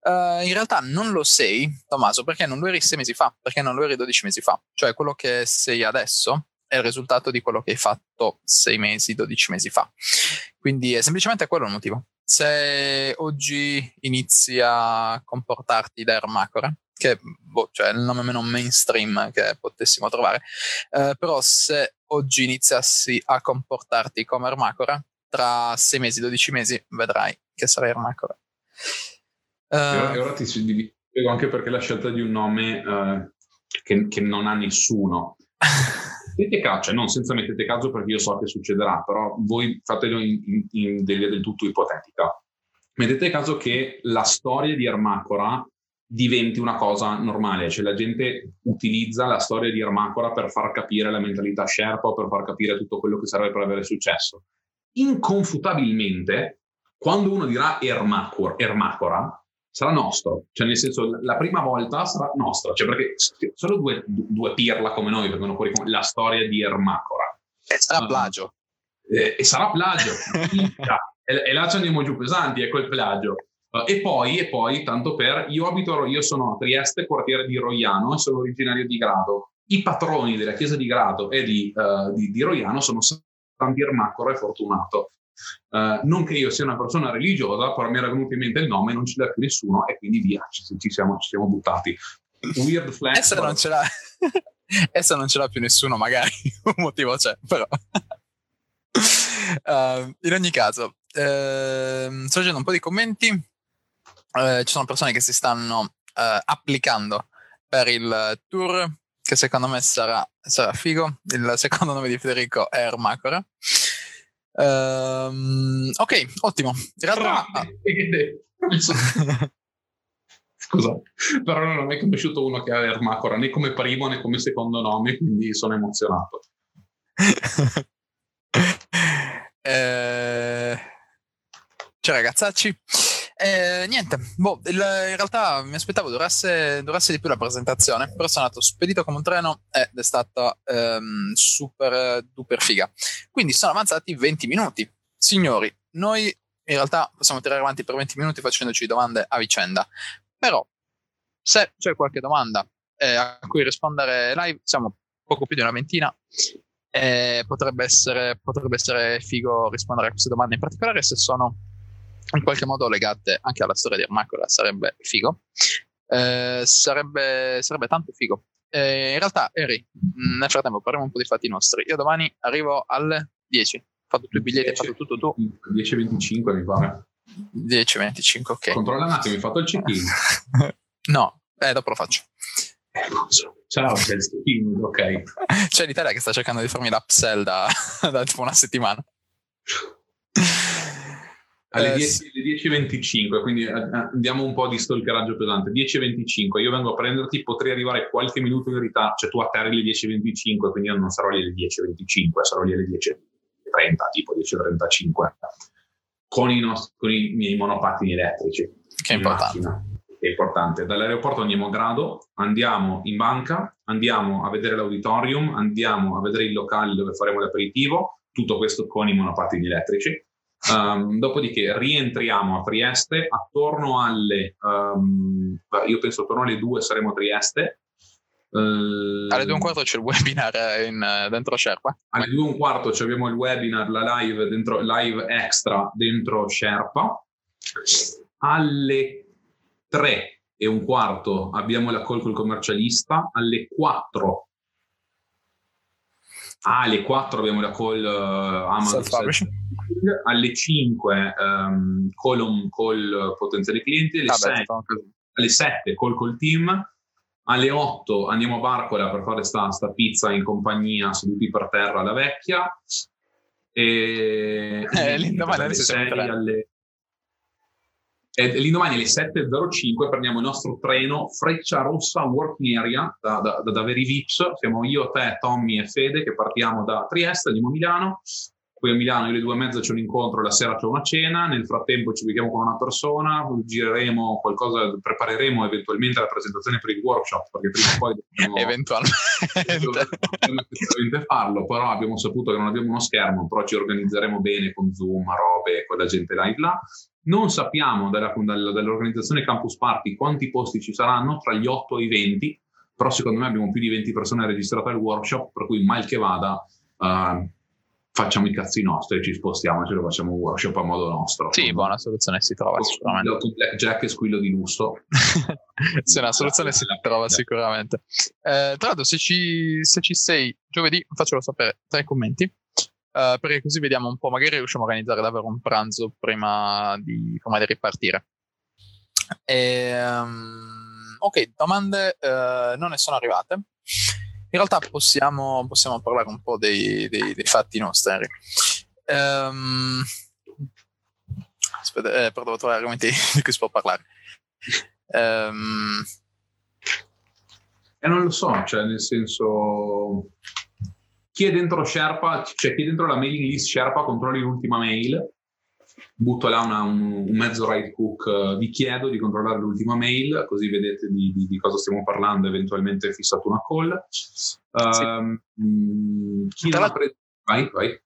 Speaker 2: Uh, in realtà non lo sei, Tommaso, perché non lo eri sei mesi fa, perché non lo eri 12 mesi fa. Cioè quello che sei adesso è il risultato di quello che hai fatto sei mesi, 12 mesi fa. Quindi è semplicemente quello il motivo. Se oggi inizi a comportarti da Ermacora, che boh, cioè il nome meno mainstream che potessimo trovare, eh, però se oggi iniziassi a comportarti come Ermacora, tra sei mesi, 12 mesi, vedrai che sarai Ermacora.
Speaker 1: Uh, e ora ti spiego anche perché la scelta di un nome uh, che, che non ha nessuno. mettete caso, cioè non senza mettete caso perché io so che succederà, però voi fatelo in, in, in delle del tutto ipotetica. Mettete caso che la storia di Ermacora diventi una cosa normale, cioè la gente utilizza la storia di Ermacora per far capire la mentalità Sherpa per far capire tutto quello che serve per avere successo. Inconfutabilmente, quando uno dirà Ermacora sarà nostro, cioè nel senso la prima volta sarà nostra, cioè perché solo due, due pirla come noi vengono fuori con la storia di Ermacora.
Speaker 2: E sarà plagio.
Speaker 1: E, e sarà plagio. e, e, là ci andiamo giù pesanti, è quel plagio. Uh, e poi, e poi, tanto per, io abito, io sono a Trieste, quartiere di Roiano e sono originario di Grado. I patroni della chiesa di Grado e di, uh, di, di Roiano sono Santi Ermacora e Fortunato. Uh, non che io sia una persona religiosa, però mi era venuto in mente il nome, non ce l'ha più nessuno e quindi via, ci, ci, siamo, ci siamo, buttati.
Speaker 2: Weird flash. Essa non, ce l'ha, essa non ce l'ha più nessuno, magari un motivo c'è, però. Uh, in ogni caso, uh, sto leggendo un po' di commenti. Uh, ci sono persone che si stanno applicando per il tour, che secondo me sarà, sarà figo. Il secondo nome di Federico è Ermacora. Um, ok, ottimo. In realtà...
Speaker 1: Scusa, però non ho mai conosciuto uno che ha Ermacora né come primo né come secondo nome, quindi sono emozionato.
Speaker 2: eh... Ciao ragazzacci. Eh, niente, boh, il, in realtà mi aspettavo durasse, durasse, di più la presentazione, però sono andato spedito come un treno ed è stata ehm, super duper figa. Quindi sono avanzati 20 minuti. Signori, noi in realtà possiamo tirare avanti per 20 minuti facendoci domande a vicenda, però se c'è qualche domanda eh, a cui rispondere live, siamo poco più di una ventina. Eh, potrebbe, essere, potrebbe essere figo rispondere a queste domande, in particolare se sono in qualche modo legate anche alla storia di Ermacora, sarebbe figo. Eh, sarebbe, sarebbe tanto figo. Eh, in realtà, Eri, mm, nel frattempo parliamo un po' di fatti nostri. Io domani arrivo alle 10. Ho fatto tutti i biglietti, hai fatto tutto tu.
Speaker 1: 10.25 mi pare.
Speaker 2: 10.25, ok.
Speaker 1: Controlla un attimo, hai fatto il check-in?
Speaker 2: no, eh, dopo lo faccio.
Speaker 1: Eh, Ciao, c'è il check-in, ok.
Speaker 2: C'è l'Italia che sta cercando di farmi l'upsell da, da tipo una settimana.
Speaker 1: Alle, eh, 10, alle 10.25, quindi eh, andiamo un po' di stalkeraggio pesante. 10.25, io vengo a prenderti, potrei arrivare qualche minuto in ritardo, cioè tu atterri alle 10.25, quindi io non sarò lì alle 10.25, sarò lì alle 10.30, tipo 10.35, con i, nostri, con i miei monopattini elettrici.
Speaker 2: Che è importante.
Speaker 1: Macchina è importante. Dall'aeroporto andiamo a grado, andiamo in banca, andiamo a vedere l'auditorium, andiamo a vedere il locale dove faremo l'aperitivo, tutto questo con i monopattini elettrici. Um, dopodiché rientriamo a Trieste attorno alle, um, io penso attorno alle due saremo a Trieste.
Speaker 2: Uh, alle due e un quarto c'è il webinar in, dentro Sherpa.
Speaker 1: Alle due e un quarto abbiamo il webinar, la live, dentro, live extra dentro Sherpa. Alle tre e un quarto abbiamo la call col commercialista. Alle quattro Ah, alle 4 abbiamo la call uh, Amazon alle 5 um, call call potenziali clienti, alle, ah, 6, alle 7 call col team, alle 8 andiamo a Barcola per fare sta, sta pizza in compagnia seduti per terra alla vecchia e
Speaker 2: eh, l'indomani alle 6 alle
Speaker 1: e l'indomani alle 7.05 prendiamo il nostro treno Freccia Rossa Working Area da, da, da, da Veri Vips. Siamo io, te, Tommy e Fede che partiamo da Trieste, andiamo a Milano. Poi a Milano alle due e mezza c'è un incontro, la sera c'è una cena. Nel frattempo ci vediamo con una persona, gireremo qualcosa, prepareremo eventualmente la presentazione per il workshop perché prima o poi
Speaker 2: dobbiamo, eventualmente.
Speaker 1: dobbiamo farlo. Però abbiamo saputo che non abbiamo uno schermo, però ci organizzeremo bene con Zoom, robe, con la gente live là. Non sappiamo dalla, dalla, dall'organizzazione Campus Party quanti posti ci saranno, tra gli 8 e i 20, però secondo me abbiamo più di 20 persone registrate al workshop, per cui mal che vada uh, facciamo i cazzi nostri e ci spostiamo e ce lo facciamo un workshop a modo nostro.
Speaker 2: Sì, buona soluzione si trova con, sicuramente.
Speaker 1: Con blackjack e squillo di lusso.
Speaker 2: sì, una soluzione si trova sicuramente. Eh, tra l'altro, se ci, se ci sei giovedì, faccelo sapere tra i commenti. Uh, perché così vediamo un po', magari riusciamo a organizzare davvero un pranzo prima di, prima di ripartire. E, um, ok, domande uh, non ne sono arrivate. In realtà possiamo, possiamo parlare un po' dei, dei, dei fatti nostri. Um, aspetta, eh, però devo trovare argomenti di cui si può parlare. Um,
Speaker 1: e non lo so, cioè nel senso chi è dentro Sherpa, cioè chi è dentro la mailing list Sherpa, controlli l'ultima mail, butto là una, un, un, mezzo right hook, uh, vi chiedo di controllare l'ultima mail, così vedete di, di, di cosa stiamo parlando, eventualmente fissate una call. Uh, sì. um, chi l'ha la... preso? Vai, vai.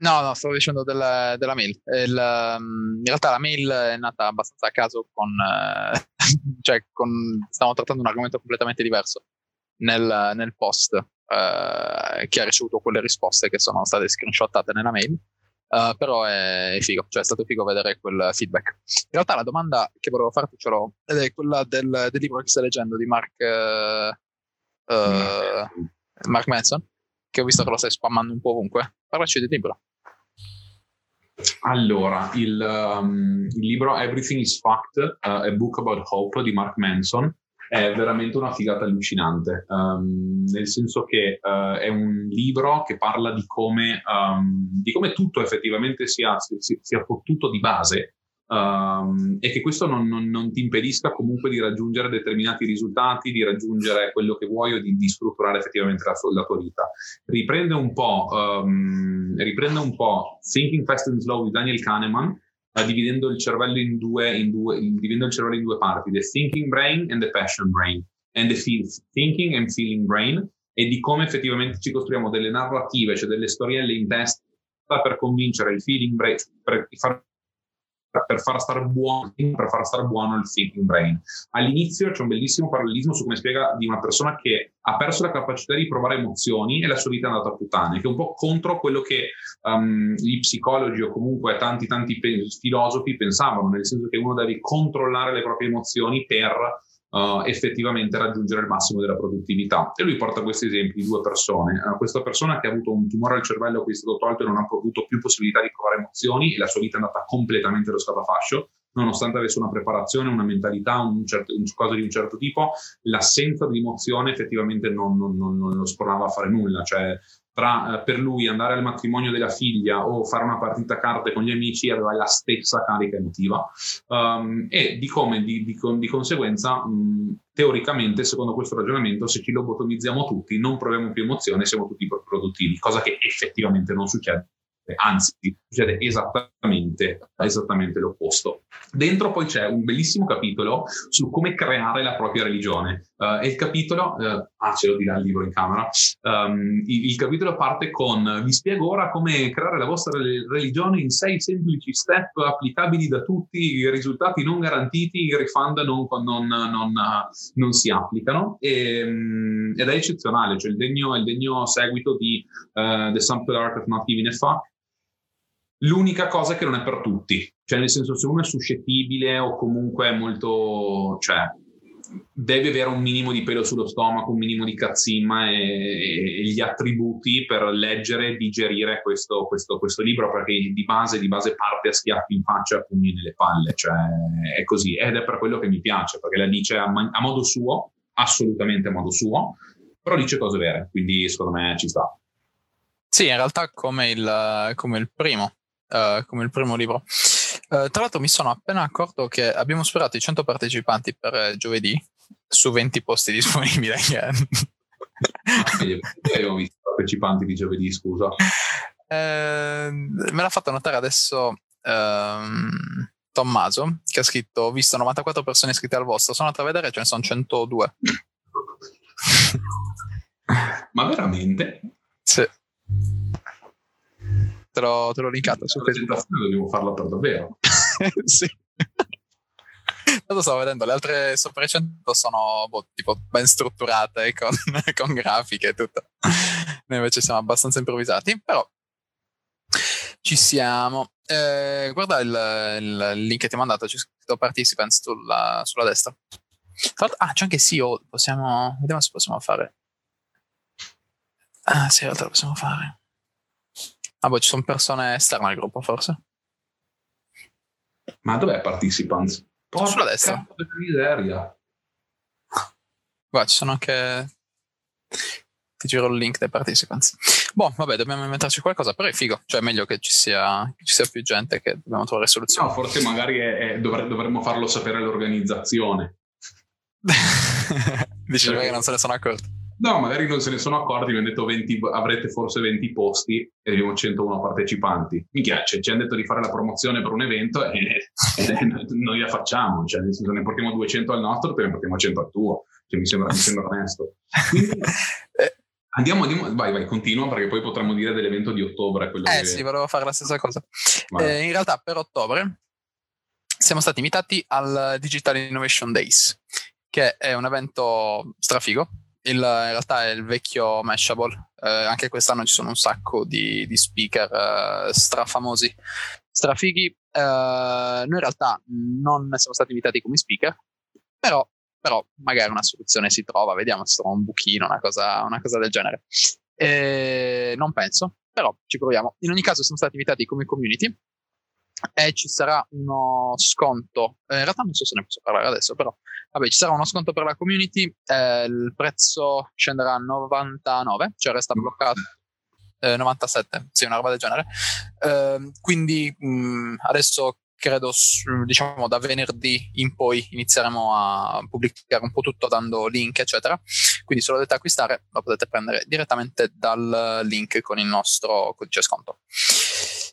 Speaker 2: No, no, stavo dicendo del, della mail. Il, um, in realtà la mail è nata abbastanza a caso con... Uh, cioè, con, stiamo trattando un argomento completamente diverso nel, nel post eh, che ha ricevuto quelle risposte che sono state screenshottate nella mail. Uh, però è, è, figo, cioè è stato figo vedere quel feedback. In realtà la domanda che volevo farti ce l'ho, ed è quella del, del libro che stai leggendo di Mark, uh, uh, Mark Manson, che ho visto che lo stai spammando un po' ovunque. Parlaci del libro.
Speaker 1: Allora, il, um, il libro Everything is Fact, a book about hope di Mark Manson, è veramente una figata allucinante, um, nel senso che uh, è un libro che parla di come, um, di come tutto effettivamente sia, sia, fottuto di base um, e che questo non, non, non, ti impedisca comunque di raggiungere determinati risultati, di raggiungere quello che vuoi o di, di strutturare effettivamente la, la, tua vita. Riprende un po', riprende un po' Thinking Fast and Slow di Daniel Kahneman, dividendo il due, due, dividendo il cervello in due parti, the thinking brain and the passion brain, and the thinking and feeling brain, e di come effettivamente ci costruiamo delle narrative, cioè delle storielle in testa per convincere il feeling brain, per far per far stare buono, stare buono il thinking brain. All'inizio c'è un bellissimo parallelismo su come spiega di una persona che ha perso la capacità di provare emozioni e la sua vita è andata a puttane, che è un po' contro quello che um, gli psicologi o comunque tanti tanti pe- filosofi pensavano, nel senso che uno deve controllare le proprie emozioni per uh, effettivamente raggiungere il massimo della produttività. E lui porta questi esempi di due persone. Uh, questa persona che ha avuto un tumore al cervello che è stato tolto e non ha avuto più possibilità di provare emozioni e la sua vita è andata completamente allo scatafascio, nonostante avesse una preparazione, una mentalità, un, certo, un cosa di un certo tipo, l'assenza di emozione effettivamente non, non, non, non lo spronava a fare nulla. Cioè, tra eh, per lui andare al matrimonio della figlia o fare una partita a carte con gli amici aveva la stessa carica emotiva um, e di come di, di, di conseguenza mh, teoricamente secondo questo ragionamento se ci lobotomizziamo tutti non proviamo più emozione siamo tutti produttivi cosa che effettivamente non succede anzi succede esattamente, esattamente l'opposto. Dentro poi c'è un bellissimo capitolo su come creare la propria religione. Uh, e il capitolo, uh, ah ce lo dirà il libro in camera, um, il, il, capitolo parte con vi spiego ora come creare la vostra religione in sei semplici step applicabili da tutti, risultati non garantiti, i refund non, non, non, non si applicano e, um, ed è eccezionale, cioè il degno, il degno seguito di uh, The Simple Art of Not Giving a Fuck. L'unica cosa che non è per tutti, cioè nel senso se uno è suscettibile o comunque molto, cioè deve avere un minimo di pelo sullo stomaco, un minimo di cazzimma e, e gli attributi per leggere e digerire questo, questo, questo, libro perché di base, di base parte a schiaffi in faccia e pugni nelle palle, cioè è così ed è per quello che mi piace perché la dice a, a modo suo, assolutamente a modo suo, però dice cose vere, quindi secondo me ci sta.
Speaker 2: Sì, in realtà come il, come il primo, uh, come il primo libro. Uh, tra l'altro mi sono appena accorto che abbiamo superato i 100 partecipanti per uh, giovedì su 20 posti disponibili.
Speaker 1: ah, abbiamo visto i partecipanti di giovedì, scusa.
Speaker 2: Eh, me l'ha fatto notare adesso ehm, Tommaso che ha scritto ho visto 94 persone iscritte al vostro sono andato a vedere ce ne sono 102
Speaker 1: ma veramente?
Speaker 2: sì te l'ho, te l'ho linkato su Facebook.
Speaker 1: Dobbiamo farla per davvero.
Speaker 2: sì. Tanto stavo vedendo, le altre sopra 100 sono boh, tipo ben strutturate con, con grafiche e tutto. Noi invece siamo abbastanza improvvisati, però ci siamo. Eh, guarda il, il, link che ti ho mandato, c'è scritto Participants sulla, sulla destra. Ah, c'è anche CEO, possiamo... Vediamo se possiamo fare. Ah, sì, in realtà lo possiamo fare. Ah, boh, ci sono persone esterne al gruppo, forse.
Speaker 1: Ma dov'è Participants?
Speaker 2: Porca Sulla destra.
Speaker 1: miseria.
Speaker 2: Guarda, ci sono anche... Ti giro il link dei Participants. Boh, vabbè, dobbiamo inventarci qualcosa, però è figo. Cioè, è meglio che ci sia, che ci sia più gente, che dobbiamo trovare soluzioni.
Speaker 1: No, forse magari è, è, dovre, dovremmo farlo sapere all'organizzazione.
Speaker 2: Dici perché non se ne sono accorti.
Speaker 1: No, magari non se ne sono accorti, mi hanno detto 20, avrete forse 20 posti e abbiamo 101 partecipanti. Mi piace, ci hanno detto di fare la promozione per un evento e, e noi la facciamo, cioè nel senso ne portiamo 200 al nostro, te ne portiamo 100 al tuo, cioè, mi, sembra, mi sembra onesto. Quindi, eh, andiamo, andiamo, vai, vai, continua perché poi potremmo dire dell'evento di ottobre.
Speaker 2: eh che... sì, volevo fare la stessa cosa. Eh, in realtà per ottobre siamo stati invitati al Digital Innovation Days, che è un evento strafigo il, in realtà è il vecchio Mashable. Eh, anche quest'anno ci sono un sacco di, di speaker eh, strafamosi, strafighi. Eh, noi in realtà non siamo stati invitati come speaker, però, però magari una soluzione si trova, vediamo se trova un buchino, una cosa, una cosa del genere. non penso, però ci proviamo. In ogni caso siamo stati invitati come community e ci sarà uno sconto. Eh, in realtà non so se ne posso parlare adesso, però vabbè, ci sarà uno sconto per la community. Eh, il prezzo scenderà a 99, cioè resta bloccato. Eh, 97, sì, una roba del genere. Ehm, quindi mh, mm, adesso credo, diciamo, da venerdì in poi inizieremo a pubblicare un po' tutto dando link, eccetera. Quindi se lo dovete acquistare, lo potete prendere direttamente dal link con il nostro codice sconto.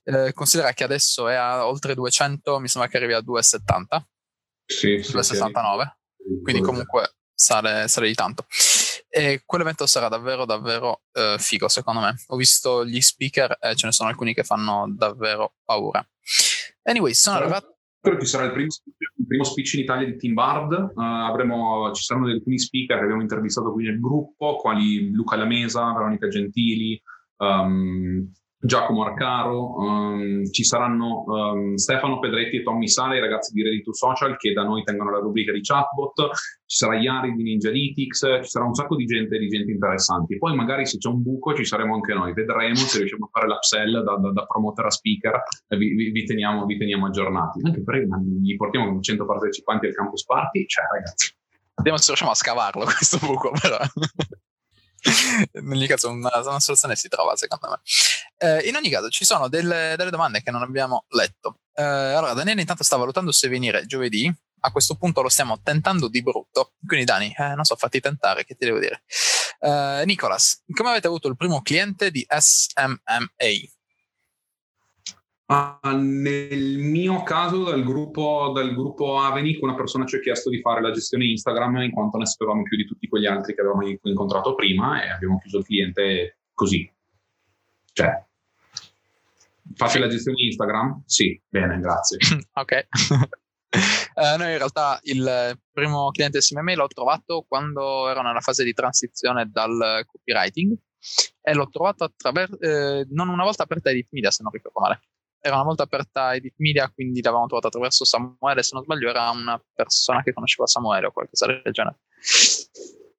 Speaker 2: Eh, considera che adesso è a oltre 200, mi sembra che arrivi a 2,70.
Speaker 1: Sì,
Speaker 2: 2,69. Sì, quindi comunque sale, sale, di tanto. E quell'evento sarà davvero, davvero eh, figo, secondo me. Ho visto gli speaker e ce ne sono alcuni che fanno davvero paura. Anyway, sono arrivato.
Speaker 1: Credo ci sarà il primo, il primo, speech in Italia di Team Bard. Uh, avremo, ci saranno alcuni speaker che abbiamo intervistato qui nel gruppo, quali Luca Lamesa, Veronica Gentili, um, Giacomo Arcaro, um, ci saranno um, Stefano Pedretti e Tommy Sale, i ragazzi di Ready to Social che da noi tengono la rubrica di chatbot, ci sarà Yari di Ninjalytics, ci sarà un sacco di gente, di gente interessanti. Poi magari se c'è un buco ci saremo anche noi, vedremo se riusciamo a fare l'upsell da, da, da promoter a speaker e vi, vi, vi, teniamo, vi, teniamo, aggiornati. Anche perché gli portiamo 100 partecipanti al campus party, cioè ragazzi.
Speaker 2: Vediamo se riusciamo a scavarlo questo buco però. In ogni caso una, una, soluzione si trova secondo me. Eh, in ogni caso ci sono delle, delle, domande che non abbiamo letto. Eh, allora Daniele intanto sta valutando se venire giovedì, a questo punto lo stiamo tentando di brutto, quindi Dani, eh, non so, fatti tentare, che ti devo dire. Eh, Nicolas, come avete avuto il primo cliente di SMMA?
Speaker 1: Uh, nel mio caso, dal gruppo, dal gruppo Avenic, una persona ci ha chiesto di fare la gestione Instagram in quanto ne sapevamo più di tutti quegli altri che avevamo incontrato prima e abbiamo chiuso il cliente così. Cioè, fate la gestione Instagram? Sì, bene, grazie.
Speaker 2: ok. Uh, noi in realtà il primo cliente SMMA l'ho trovato quando ero nella fase di transizione dal copywriting e l'ho trovato attraverso, eh, non una volta aperta Edit Media se non ricordo male era una volta aperta Edit Media, quindi l'avevamo trovata attraverso Samuele, se non sbaglio era una persona che conosceva Samuele o qualcosa del genere.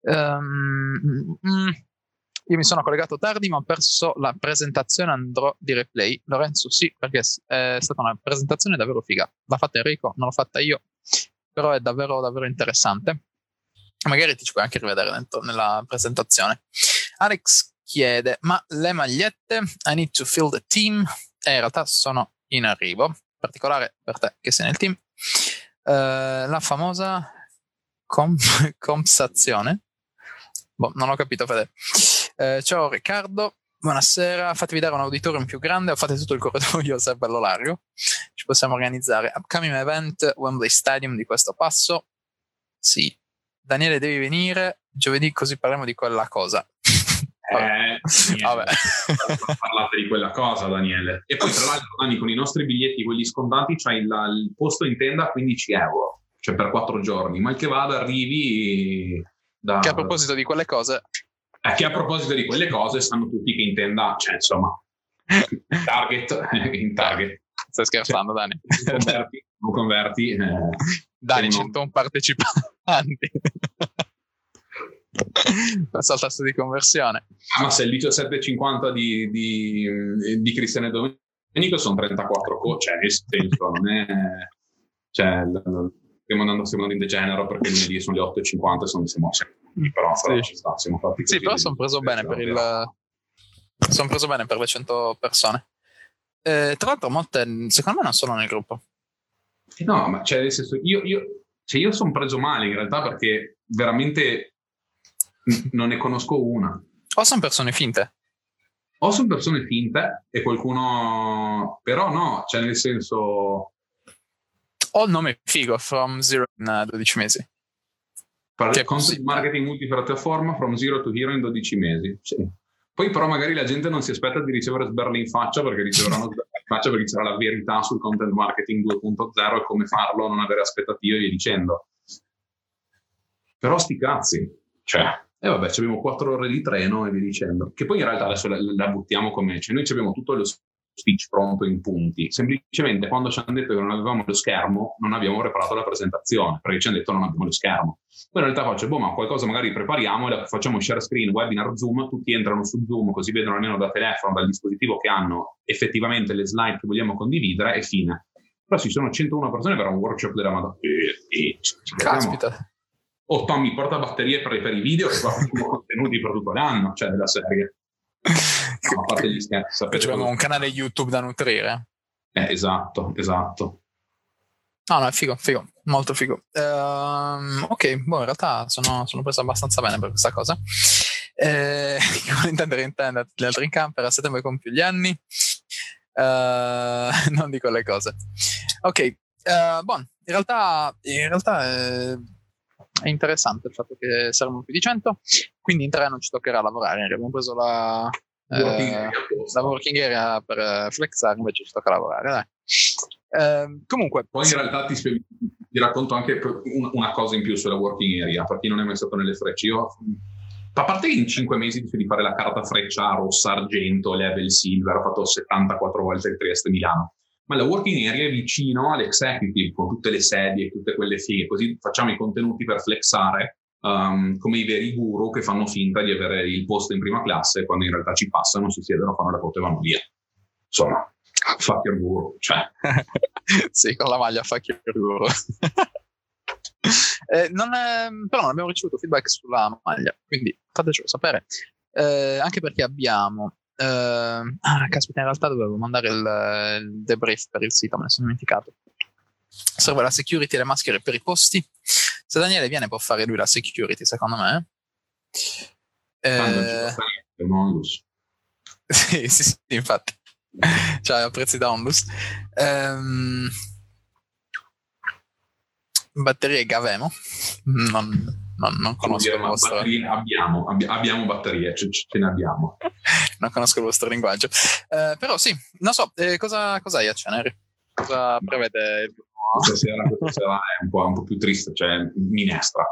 Speaker 2: Um, io mi sono collegato tardi, ma ho perso la presentazione andrò di replay. Lorenzo, sì, perché è stata una presentazione davvero figa. L'ha fatta Enrico, non l'ho fatta io, però è davvero, davvero interessante. Magari ti ci puoi anche rivedere dentro nella presentazione. Alex chiede: Ma le magliette? I need to fill the team e in realtà sono in arrivo, in particolare per te che sei nel team. Uh, la famosa com- compensazione. Boh, non ho capito, Fede. Uh, ciao Riccardo, buonasera. Fatevi dare un auditorium più grande o fate tutto il corridoio se è bello largo. Ci possiamo organizzare. Upcoming event Wembley Stadium di questo passo. Sì. Daniele, devi venire giovedì così parliamo di quella cosa.
Speaker 1: Eh, Vabbè. parlate di quella cosa, Daniele. E poi, tra l'altro, Dani, con i nostri biglietti, quelli scontati, c'hai il, il posto in tenda a 15 euro, cioè per 4 giorni. Mal che vada, arrivi da...
Speaker 2: Che a proposito di quelle cose...
Speaker 1: Eh, che a proposito di quelle cose, sanno tutti che in tenda, cioè, insomma, in target, in target.
Speaker 2: Stai scherzando, cioè, Dani?
Speaker 1: Non converti, non converti eh,
Speaker 2: Dani, 101 partecipanti pensa al tasso di conversione.
Speaker 1: Ah, ma se il 17,50 di, di, di Cristiano Domenico sono 34 co, cioè nel senso, non è... Cioè, stiamo andando, stiamo andando in degenero perché il lunedì sono le 8,50 e sono, siamo, però, però ci sta, siamo fatti
Speaker 2: Sì, però sono preso bene per il... Sono preso bene per le 100 persone. Eh, tra l'altro molte, secondo me non sono nel gruppo.
Speaker 1: No, ma cioè, nel senso, io, io, cioè io sono preso male in realtà perché veramente non ne conosco una.
Speaker 2: O sono persone finte?
Speaker 1: O sono persone finte e qualcuno... Però no, cioè nel senso...
Speaker 2: Ho il nome figo, From Zero in 12 mesi.
Speaker 1: Parla content marketing multipiattaforma From Zero to Hero in 12 mesi. Sì. Poi però magari la gente non si aspetta di ricevere sberle in faccia perché riceveranno sberle in faccia perché c'era la verità sul content marketing 2.0 e come farlo, non avere aspettative e via dicendo. Però sti cazzi, cioè e vabbè, abbiamo quattro ore di treno e via dicendo. Che poi in realtà adesso la, la buttiamo come... Cioè noi abbiamo tutto lo speech pronto in punti. Semplicemente quando ci hanno detto che non avevamo lo schermo, non abbiamo preparato la presentazione, perché ci hanno detto non abbiamo lo schermo. Poi in realtà faccio, boh, ma qualcosa magari prepariamo e facciamo share screen, webinar Zoom, tutti entrano su Zoom, così vedono almeno da telefono, dal dispositivo che hanno effettivamente le slide che vogliamo condividere e fine. Però ci sono 101 persone per un workshop della Madonna.
Speaker 2: Caspita
Speaker 1: o Tommy porta batterie per, per i video che portano contenuti per tutto l'anno, cioè della serie. No, a parte gli scherzi.
Speaker 2: Abbiamo un canale YouTube da nutrire.
Speaker 1: Eh, esatto, esatto.
Speaker 2: No, no, è figo, figo, molto figo. Uh, ok, boh, in realtà sono, sono, preso abbastanza bene per questa cosa. Eh, intendere intendere gli altri in camper a settembre compio gli anni. Uh, non dico le cose. Ok, uh, buon, in realtà, in realtà eh, è interessante il fatto che saranno più di 100, quindi in tre non ci toccherà lavorare. Abbiamo preso la, eh, la working area per eh, flexare, invece ci tocca lavorare. Eh, comunque,
Speaker 1: poi in realtà ti, spiego, ti racconto anche una cosa in più sulla working area. Per chi non è mai stato nelle frecce, io a parte che in 5 mesi di fare la carta freccia rossa, argento, level silver, ho fatto 74 volte il Trieste Milano. Ma la working area è vicino all'executive, con tutte le sedie, tutte quelle fighe, così facciamo i contenuti per flexare um, come i veri guru che fanno finta di avere il posto in prima classe quando in realtà ci passano, si siedono, fanno la foto e vanno via. Insomma, fuck your guru, cioè.
Speaker 2: sì, con la maglia fuck your guru. eh, non è, però non abbiamo ricevuto feedback sulla maglia, quindi fatecelo sapere. Eh, anche perché abbiamo. Eh, ah, caspita, in realtà dovevo mandare il, il debrief per il sito, me ne sono dimenticato. Serve la security e le maschere per i posti. Se Daniele viene, può fare lui la security, secondo me.
Speaker 1: Eh,
Speaker 2: sì, sì, sì, infatti. Cioè, prezzi da onlus. Ehm, batterie Gavemo. Non, non, non conosco il vostro...
Speaker 1: Abbiamo, abbiamo batterie, ce, ce, ne abbiamo.
Speaker 2: non conosco il vostro linguaggio. Eh, però sì, non so, eh, cosa, cosa hai a Ceneri? Cosa prevede il
Speaker 1: questa sera, questa sera è un po', un po', più triste, cioè minestra.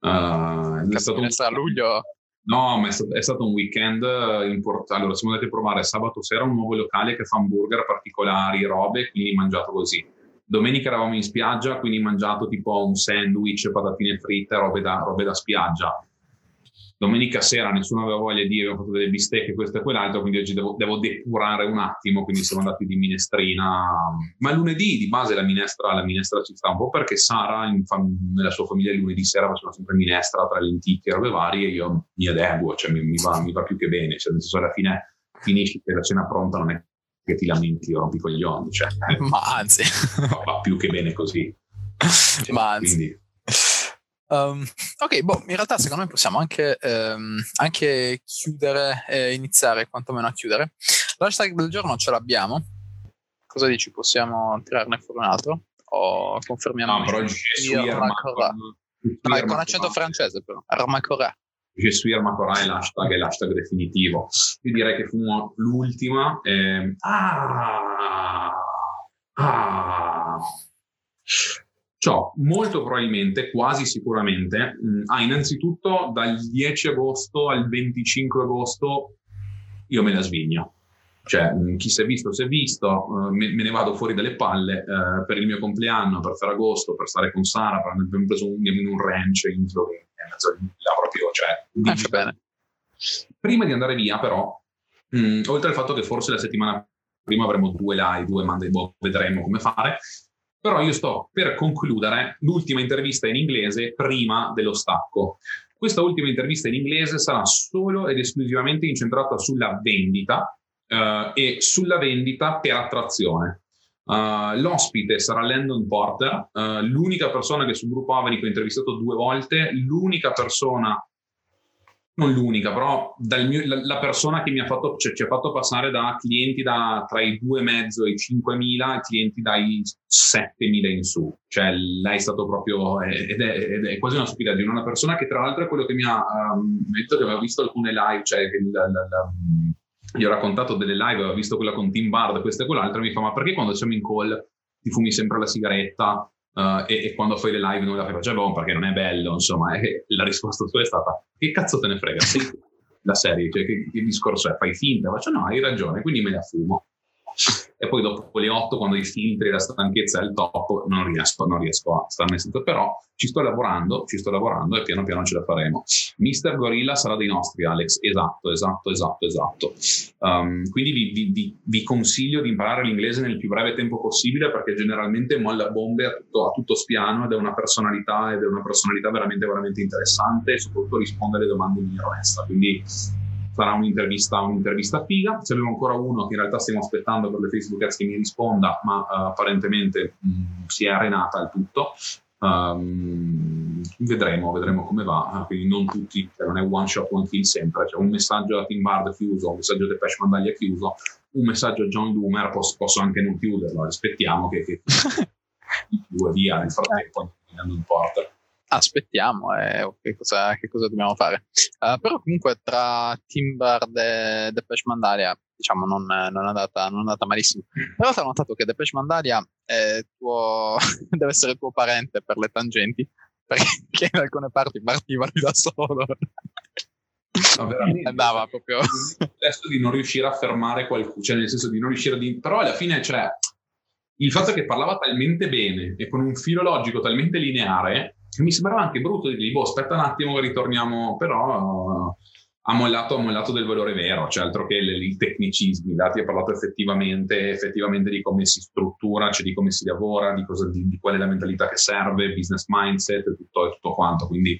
Speaker 2: Uh, è stato un... a luglio?
Speaker 1: No, ma è stato, è stato un weekend importante. Allora, siamo andati a provare sabato sera un nuovo locale che fa hamburger particolari, robe, quindi mangiato così. Domenica eravamo in spiaggia, quindi mangiato tipo un sandwich, patatine fritte, robe da, robe da spiaggia. Domenica sera nessuno aveva voglia di, abbiamo fatto delle bistecche, questo e quell'altro, quindi oggi devo, devo, depurare un attimo, quindi siamo andati di minestrina. Ma lunedì di base la minestra, la minestra ci sta un po' perché Sara fam- nella sua famiglia lunedì sera faceva sempre minestra tra lenticchie e robe varie io mi adeguo, cioè mi, mi, va, mi va, più che bene, cioè nel senso alla fine finisci che la cena pronta non è che ti lamenti o rompi coglioni, cioè,
Speaker 2: ma anzi
Speaker 1: va più che bene così.
Speaker 2: Cioè, ma anzi. Quindi, Um, ok, boh, in realtà secondo me possiamo anche, um, anche chiudere e iniziare quantomeno a chiudere. L'hashtag del giorno ce l'abbiamo. Cosa dici? Possiamo tirarne fuori un altro? O confermiamo?
Speaker 1: No, però Armacora.
Speaker 2: No, è con accento francese però. Armacora.
Speaker 1: Je suis Armacora è l'hashtag, è l'hashtag definitivo. Io direi che fu l'ultima. Eh, ah, ah, Ciò molto probabilmente, quasi sicuramente, mh, ah, innanzitutto dal 10 agosto al 25 agosto io me la svigno. Cioè, mh, chi si è visto, si è visto, uh, me, me, ne vado fuori dalle palle uh, per il mio compleanno, per Ferragosto, per stare con Sara, per, abbiamo preso un, in un ranch in Slovenia, là proprio, cioè,
Speaker 2: bene.
Speaker 1: Prima di andare via, però, mh, oltre al fatto che forse la settimana prima avremo due live, due Monday, boh, vedremo come fare, però io sto per concludere l'ultima intervista in inglese prima dello stacco. Questa ultima intervista in inglese sarà solo ed esclusivamente incentrata sulla vendita uh, e sulla vendita per attrazione. Uh, l'ospite sarà Landon Porter, uh, l'unica persona che sul gruppo Avanic ho intervistato due volte, l'unica persona non l'unica, però mio, la, la, persona che mi ha fatto, cioè, ci ha fatto passare da clienti da, tra i 2,5 e i 5.000 a clienti dai 7.000 in su. Cioè, lei è stato proprio, ed è, ed è quasi una stupidaggine, una persona che tra l'altro è quello che mi ha um, detto che aveva visto alcune live, cioè la, la, la, gli ho raccontato delle live, aveva visto quella con Tim Bard, questa e quell'altra, mi fa, ma perché quando siamo in call ti fumi sempre la sigaretta? Uh, e, e, quando fai le live non la fai? Faccia boh, perché non è bello, insomma, e la risposta sua è stata che cazzo te ne frega, sei la serie, cioè che, che discorso è, fai finta, faccio no, hai ragione, quindi me la fumo e poi dopo le 8 quando i filtri e la stanchezza è al top non riesco, non riesco a starne seduto però ci sto lavorando ci sto lavorando e piano piano ce la faremo. Mister Gorilla sarà dei nostri Alex. Esatto esatto esatto esatto. Um, quindi vi, vi, vi, consiglio di imparare l'inglese nel più breve tempo possibile perché generalmente molla bombe a tutto, a tutto spiano ed è una personalità ed è una personalità veramente veramente interessante e soprattutto risponde alle domande in maniera onesta quindi sarà un'intervista, un'intervista figa. Ce n'è ancora uno che in realtà stiamo aspettando per le Facebook Ads che mi risponda, ma uh, apparentemente mh, mm, si è arenata il tutto. Um, vedremo, vedremo come va. Quindi non tutti, cioè non è one shot, one kill sempre. Cioè un messaggio a Tim Bard chiuso, un messaggio a Depeche Mandaglia chiuso, un messaggio a John Loomer posso, posso anche non chiuderlo. Aspettiamo che, che due via nel frattempo andando in porta
Speaker 2: aspettiamo eh, che, cosa, che, cosa, dobbiamo fare. Uh, però comunque tra Timbard e Depeche Mandalia diciamo non, non, è andata, non è andata malissimo. Però ho notato che Depeche Mandalia tuo, deve essere tuo parente per le tangenti, perché in alcune parti partiva da solo.
Speaker 1: No, veramente.
Speaker 2: Andava proprio.
Speaker 1: Adesso di non riuscire a fermare qualcuno, cioè nel senso di non riuscire a... Di... Però alla fine, cioè, il fatto che parlava talmente bene e con un filo logico talmente lineare, mi sembrava anche brutto di dire, boh, aspetta un attimo ritorniamo, però ha mollato, ha mollato del valore vero, cioè altro che i tecnicismi, Dati ha parlato effettivamente, effettivamente, di come si struttura, cioè di come si lavora, di, cosa, di, di qual è la mentalità che serve, business mindset, tutto, tutto quanto, quindi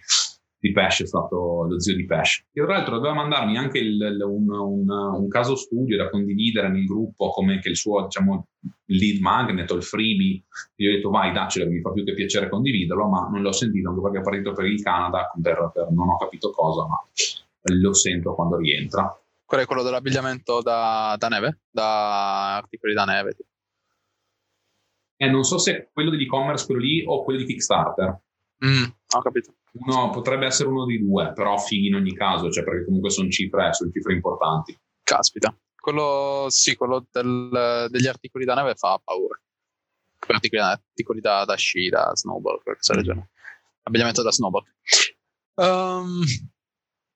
Speaker 1: di Pesh è stato lo zio di Pesh. E tra l'altro doveva mandarmi anche il, un, un, un, caso studio da condividere nel gruppo come che il suo diciamo, lead magnet o il freebie. Io ho detto vai daccelo, mi fa più che piacere condividerlo, ma non l'ho sentito anche perché è partito per il Canada, per, per, non ho capito cosa, ma lo sento quando rientra.
Speaker 2: Quello è quello dell'abbigliamento da, da neve? Da articoli da neve?
Speaker 1: Eh, non so se è quello dell'e-commerce, quello lì, o quello di Kickstarter.
Speaker 2: Mm, ho capito.
Speaker 1: Uno, potrebbe essere uno dei due, però fighi in ogni caso, cioè perché comunque sono cifre, sono cifre importanti.
Speaker 2: Caspita. Quello, sì, quello del, degli articoli da neve fa paura. Articoli, articoli da, da sci, da snowboard, qualcosa del genere. Abbigliamento da snowboard. Um,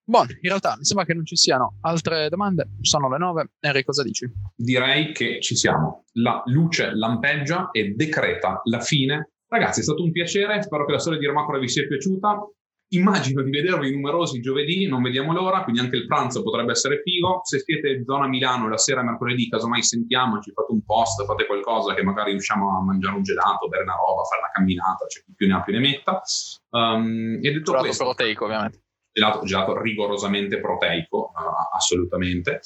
Speaker 2: Buon, in realtà mi sembra che non ci siano altre domande, sono le nove. Henry, cosa dici?
Speaker 1: Direi che ci siamo. La luce lampeggia e decreta la fine. Ragazzi, è stato un piacere, spero che la storia di Ermacora vi sia piaciuta. Immagino di vedervi numerosi giovedì, non vediamo l'ora, quindi anche il pranzo potrebbe essere figo. Se siete in zona Milano la sera mercoledì, casomai sentiamoci, fate un post, fate qualcosa che magari riusciamo a mangiare un gelato, bere una roba, fare una camminata, cioè chi più ne ha più ne metta. Um, e detto
Speaker 2: Gelato
Speaker 1: questo,
Speaker 2: proteico, ovviamente
Speaker 1: gelato, gelato rigorosamente proteico, uh, assolutamente.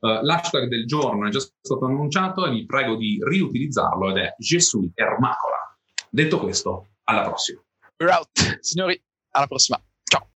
Speaker 1: Uh, l'hashtag del giorno è già stato annunciato e vi prego di riutilizzarlo ed è Gesù Ermacola. Detto questo, alla prossima.
Speaker 2: We're out, signori, alla prossima.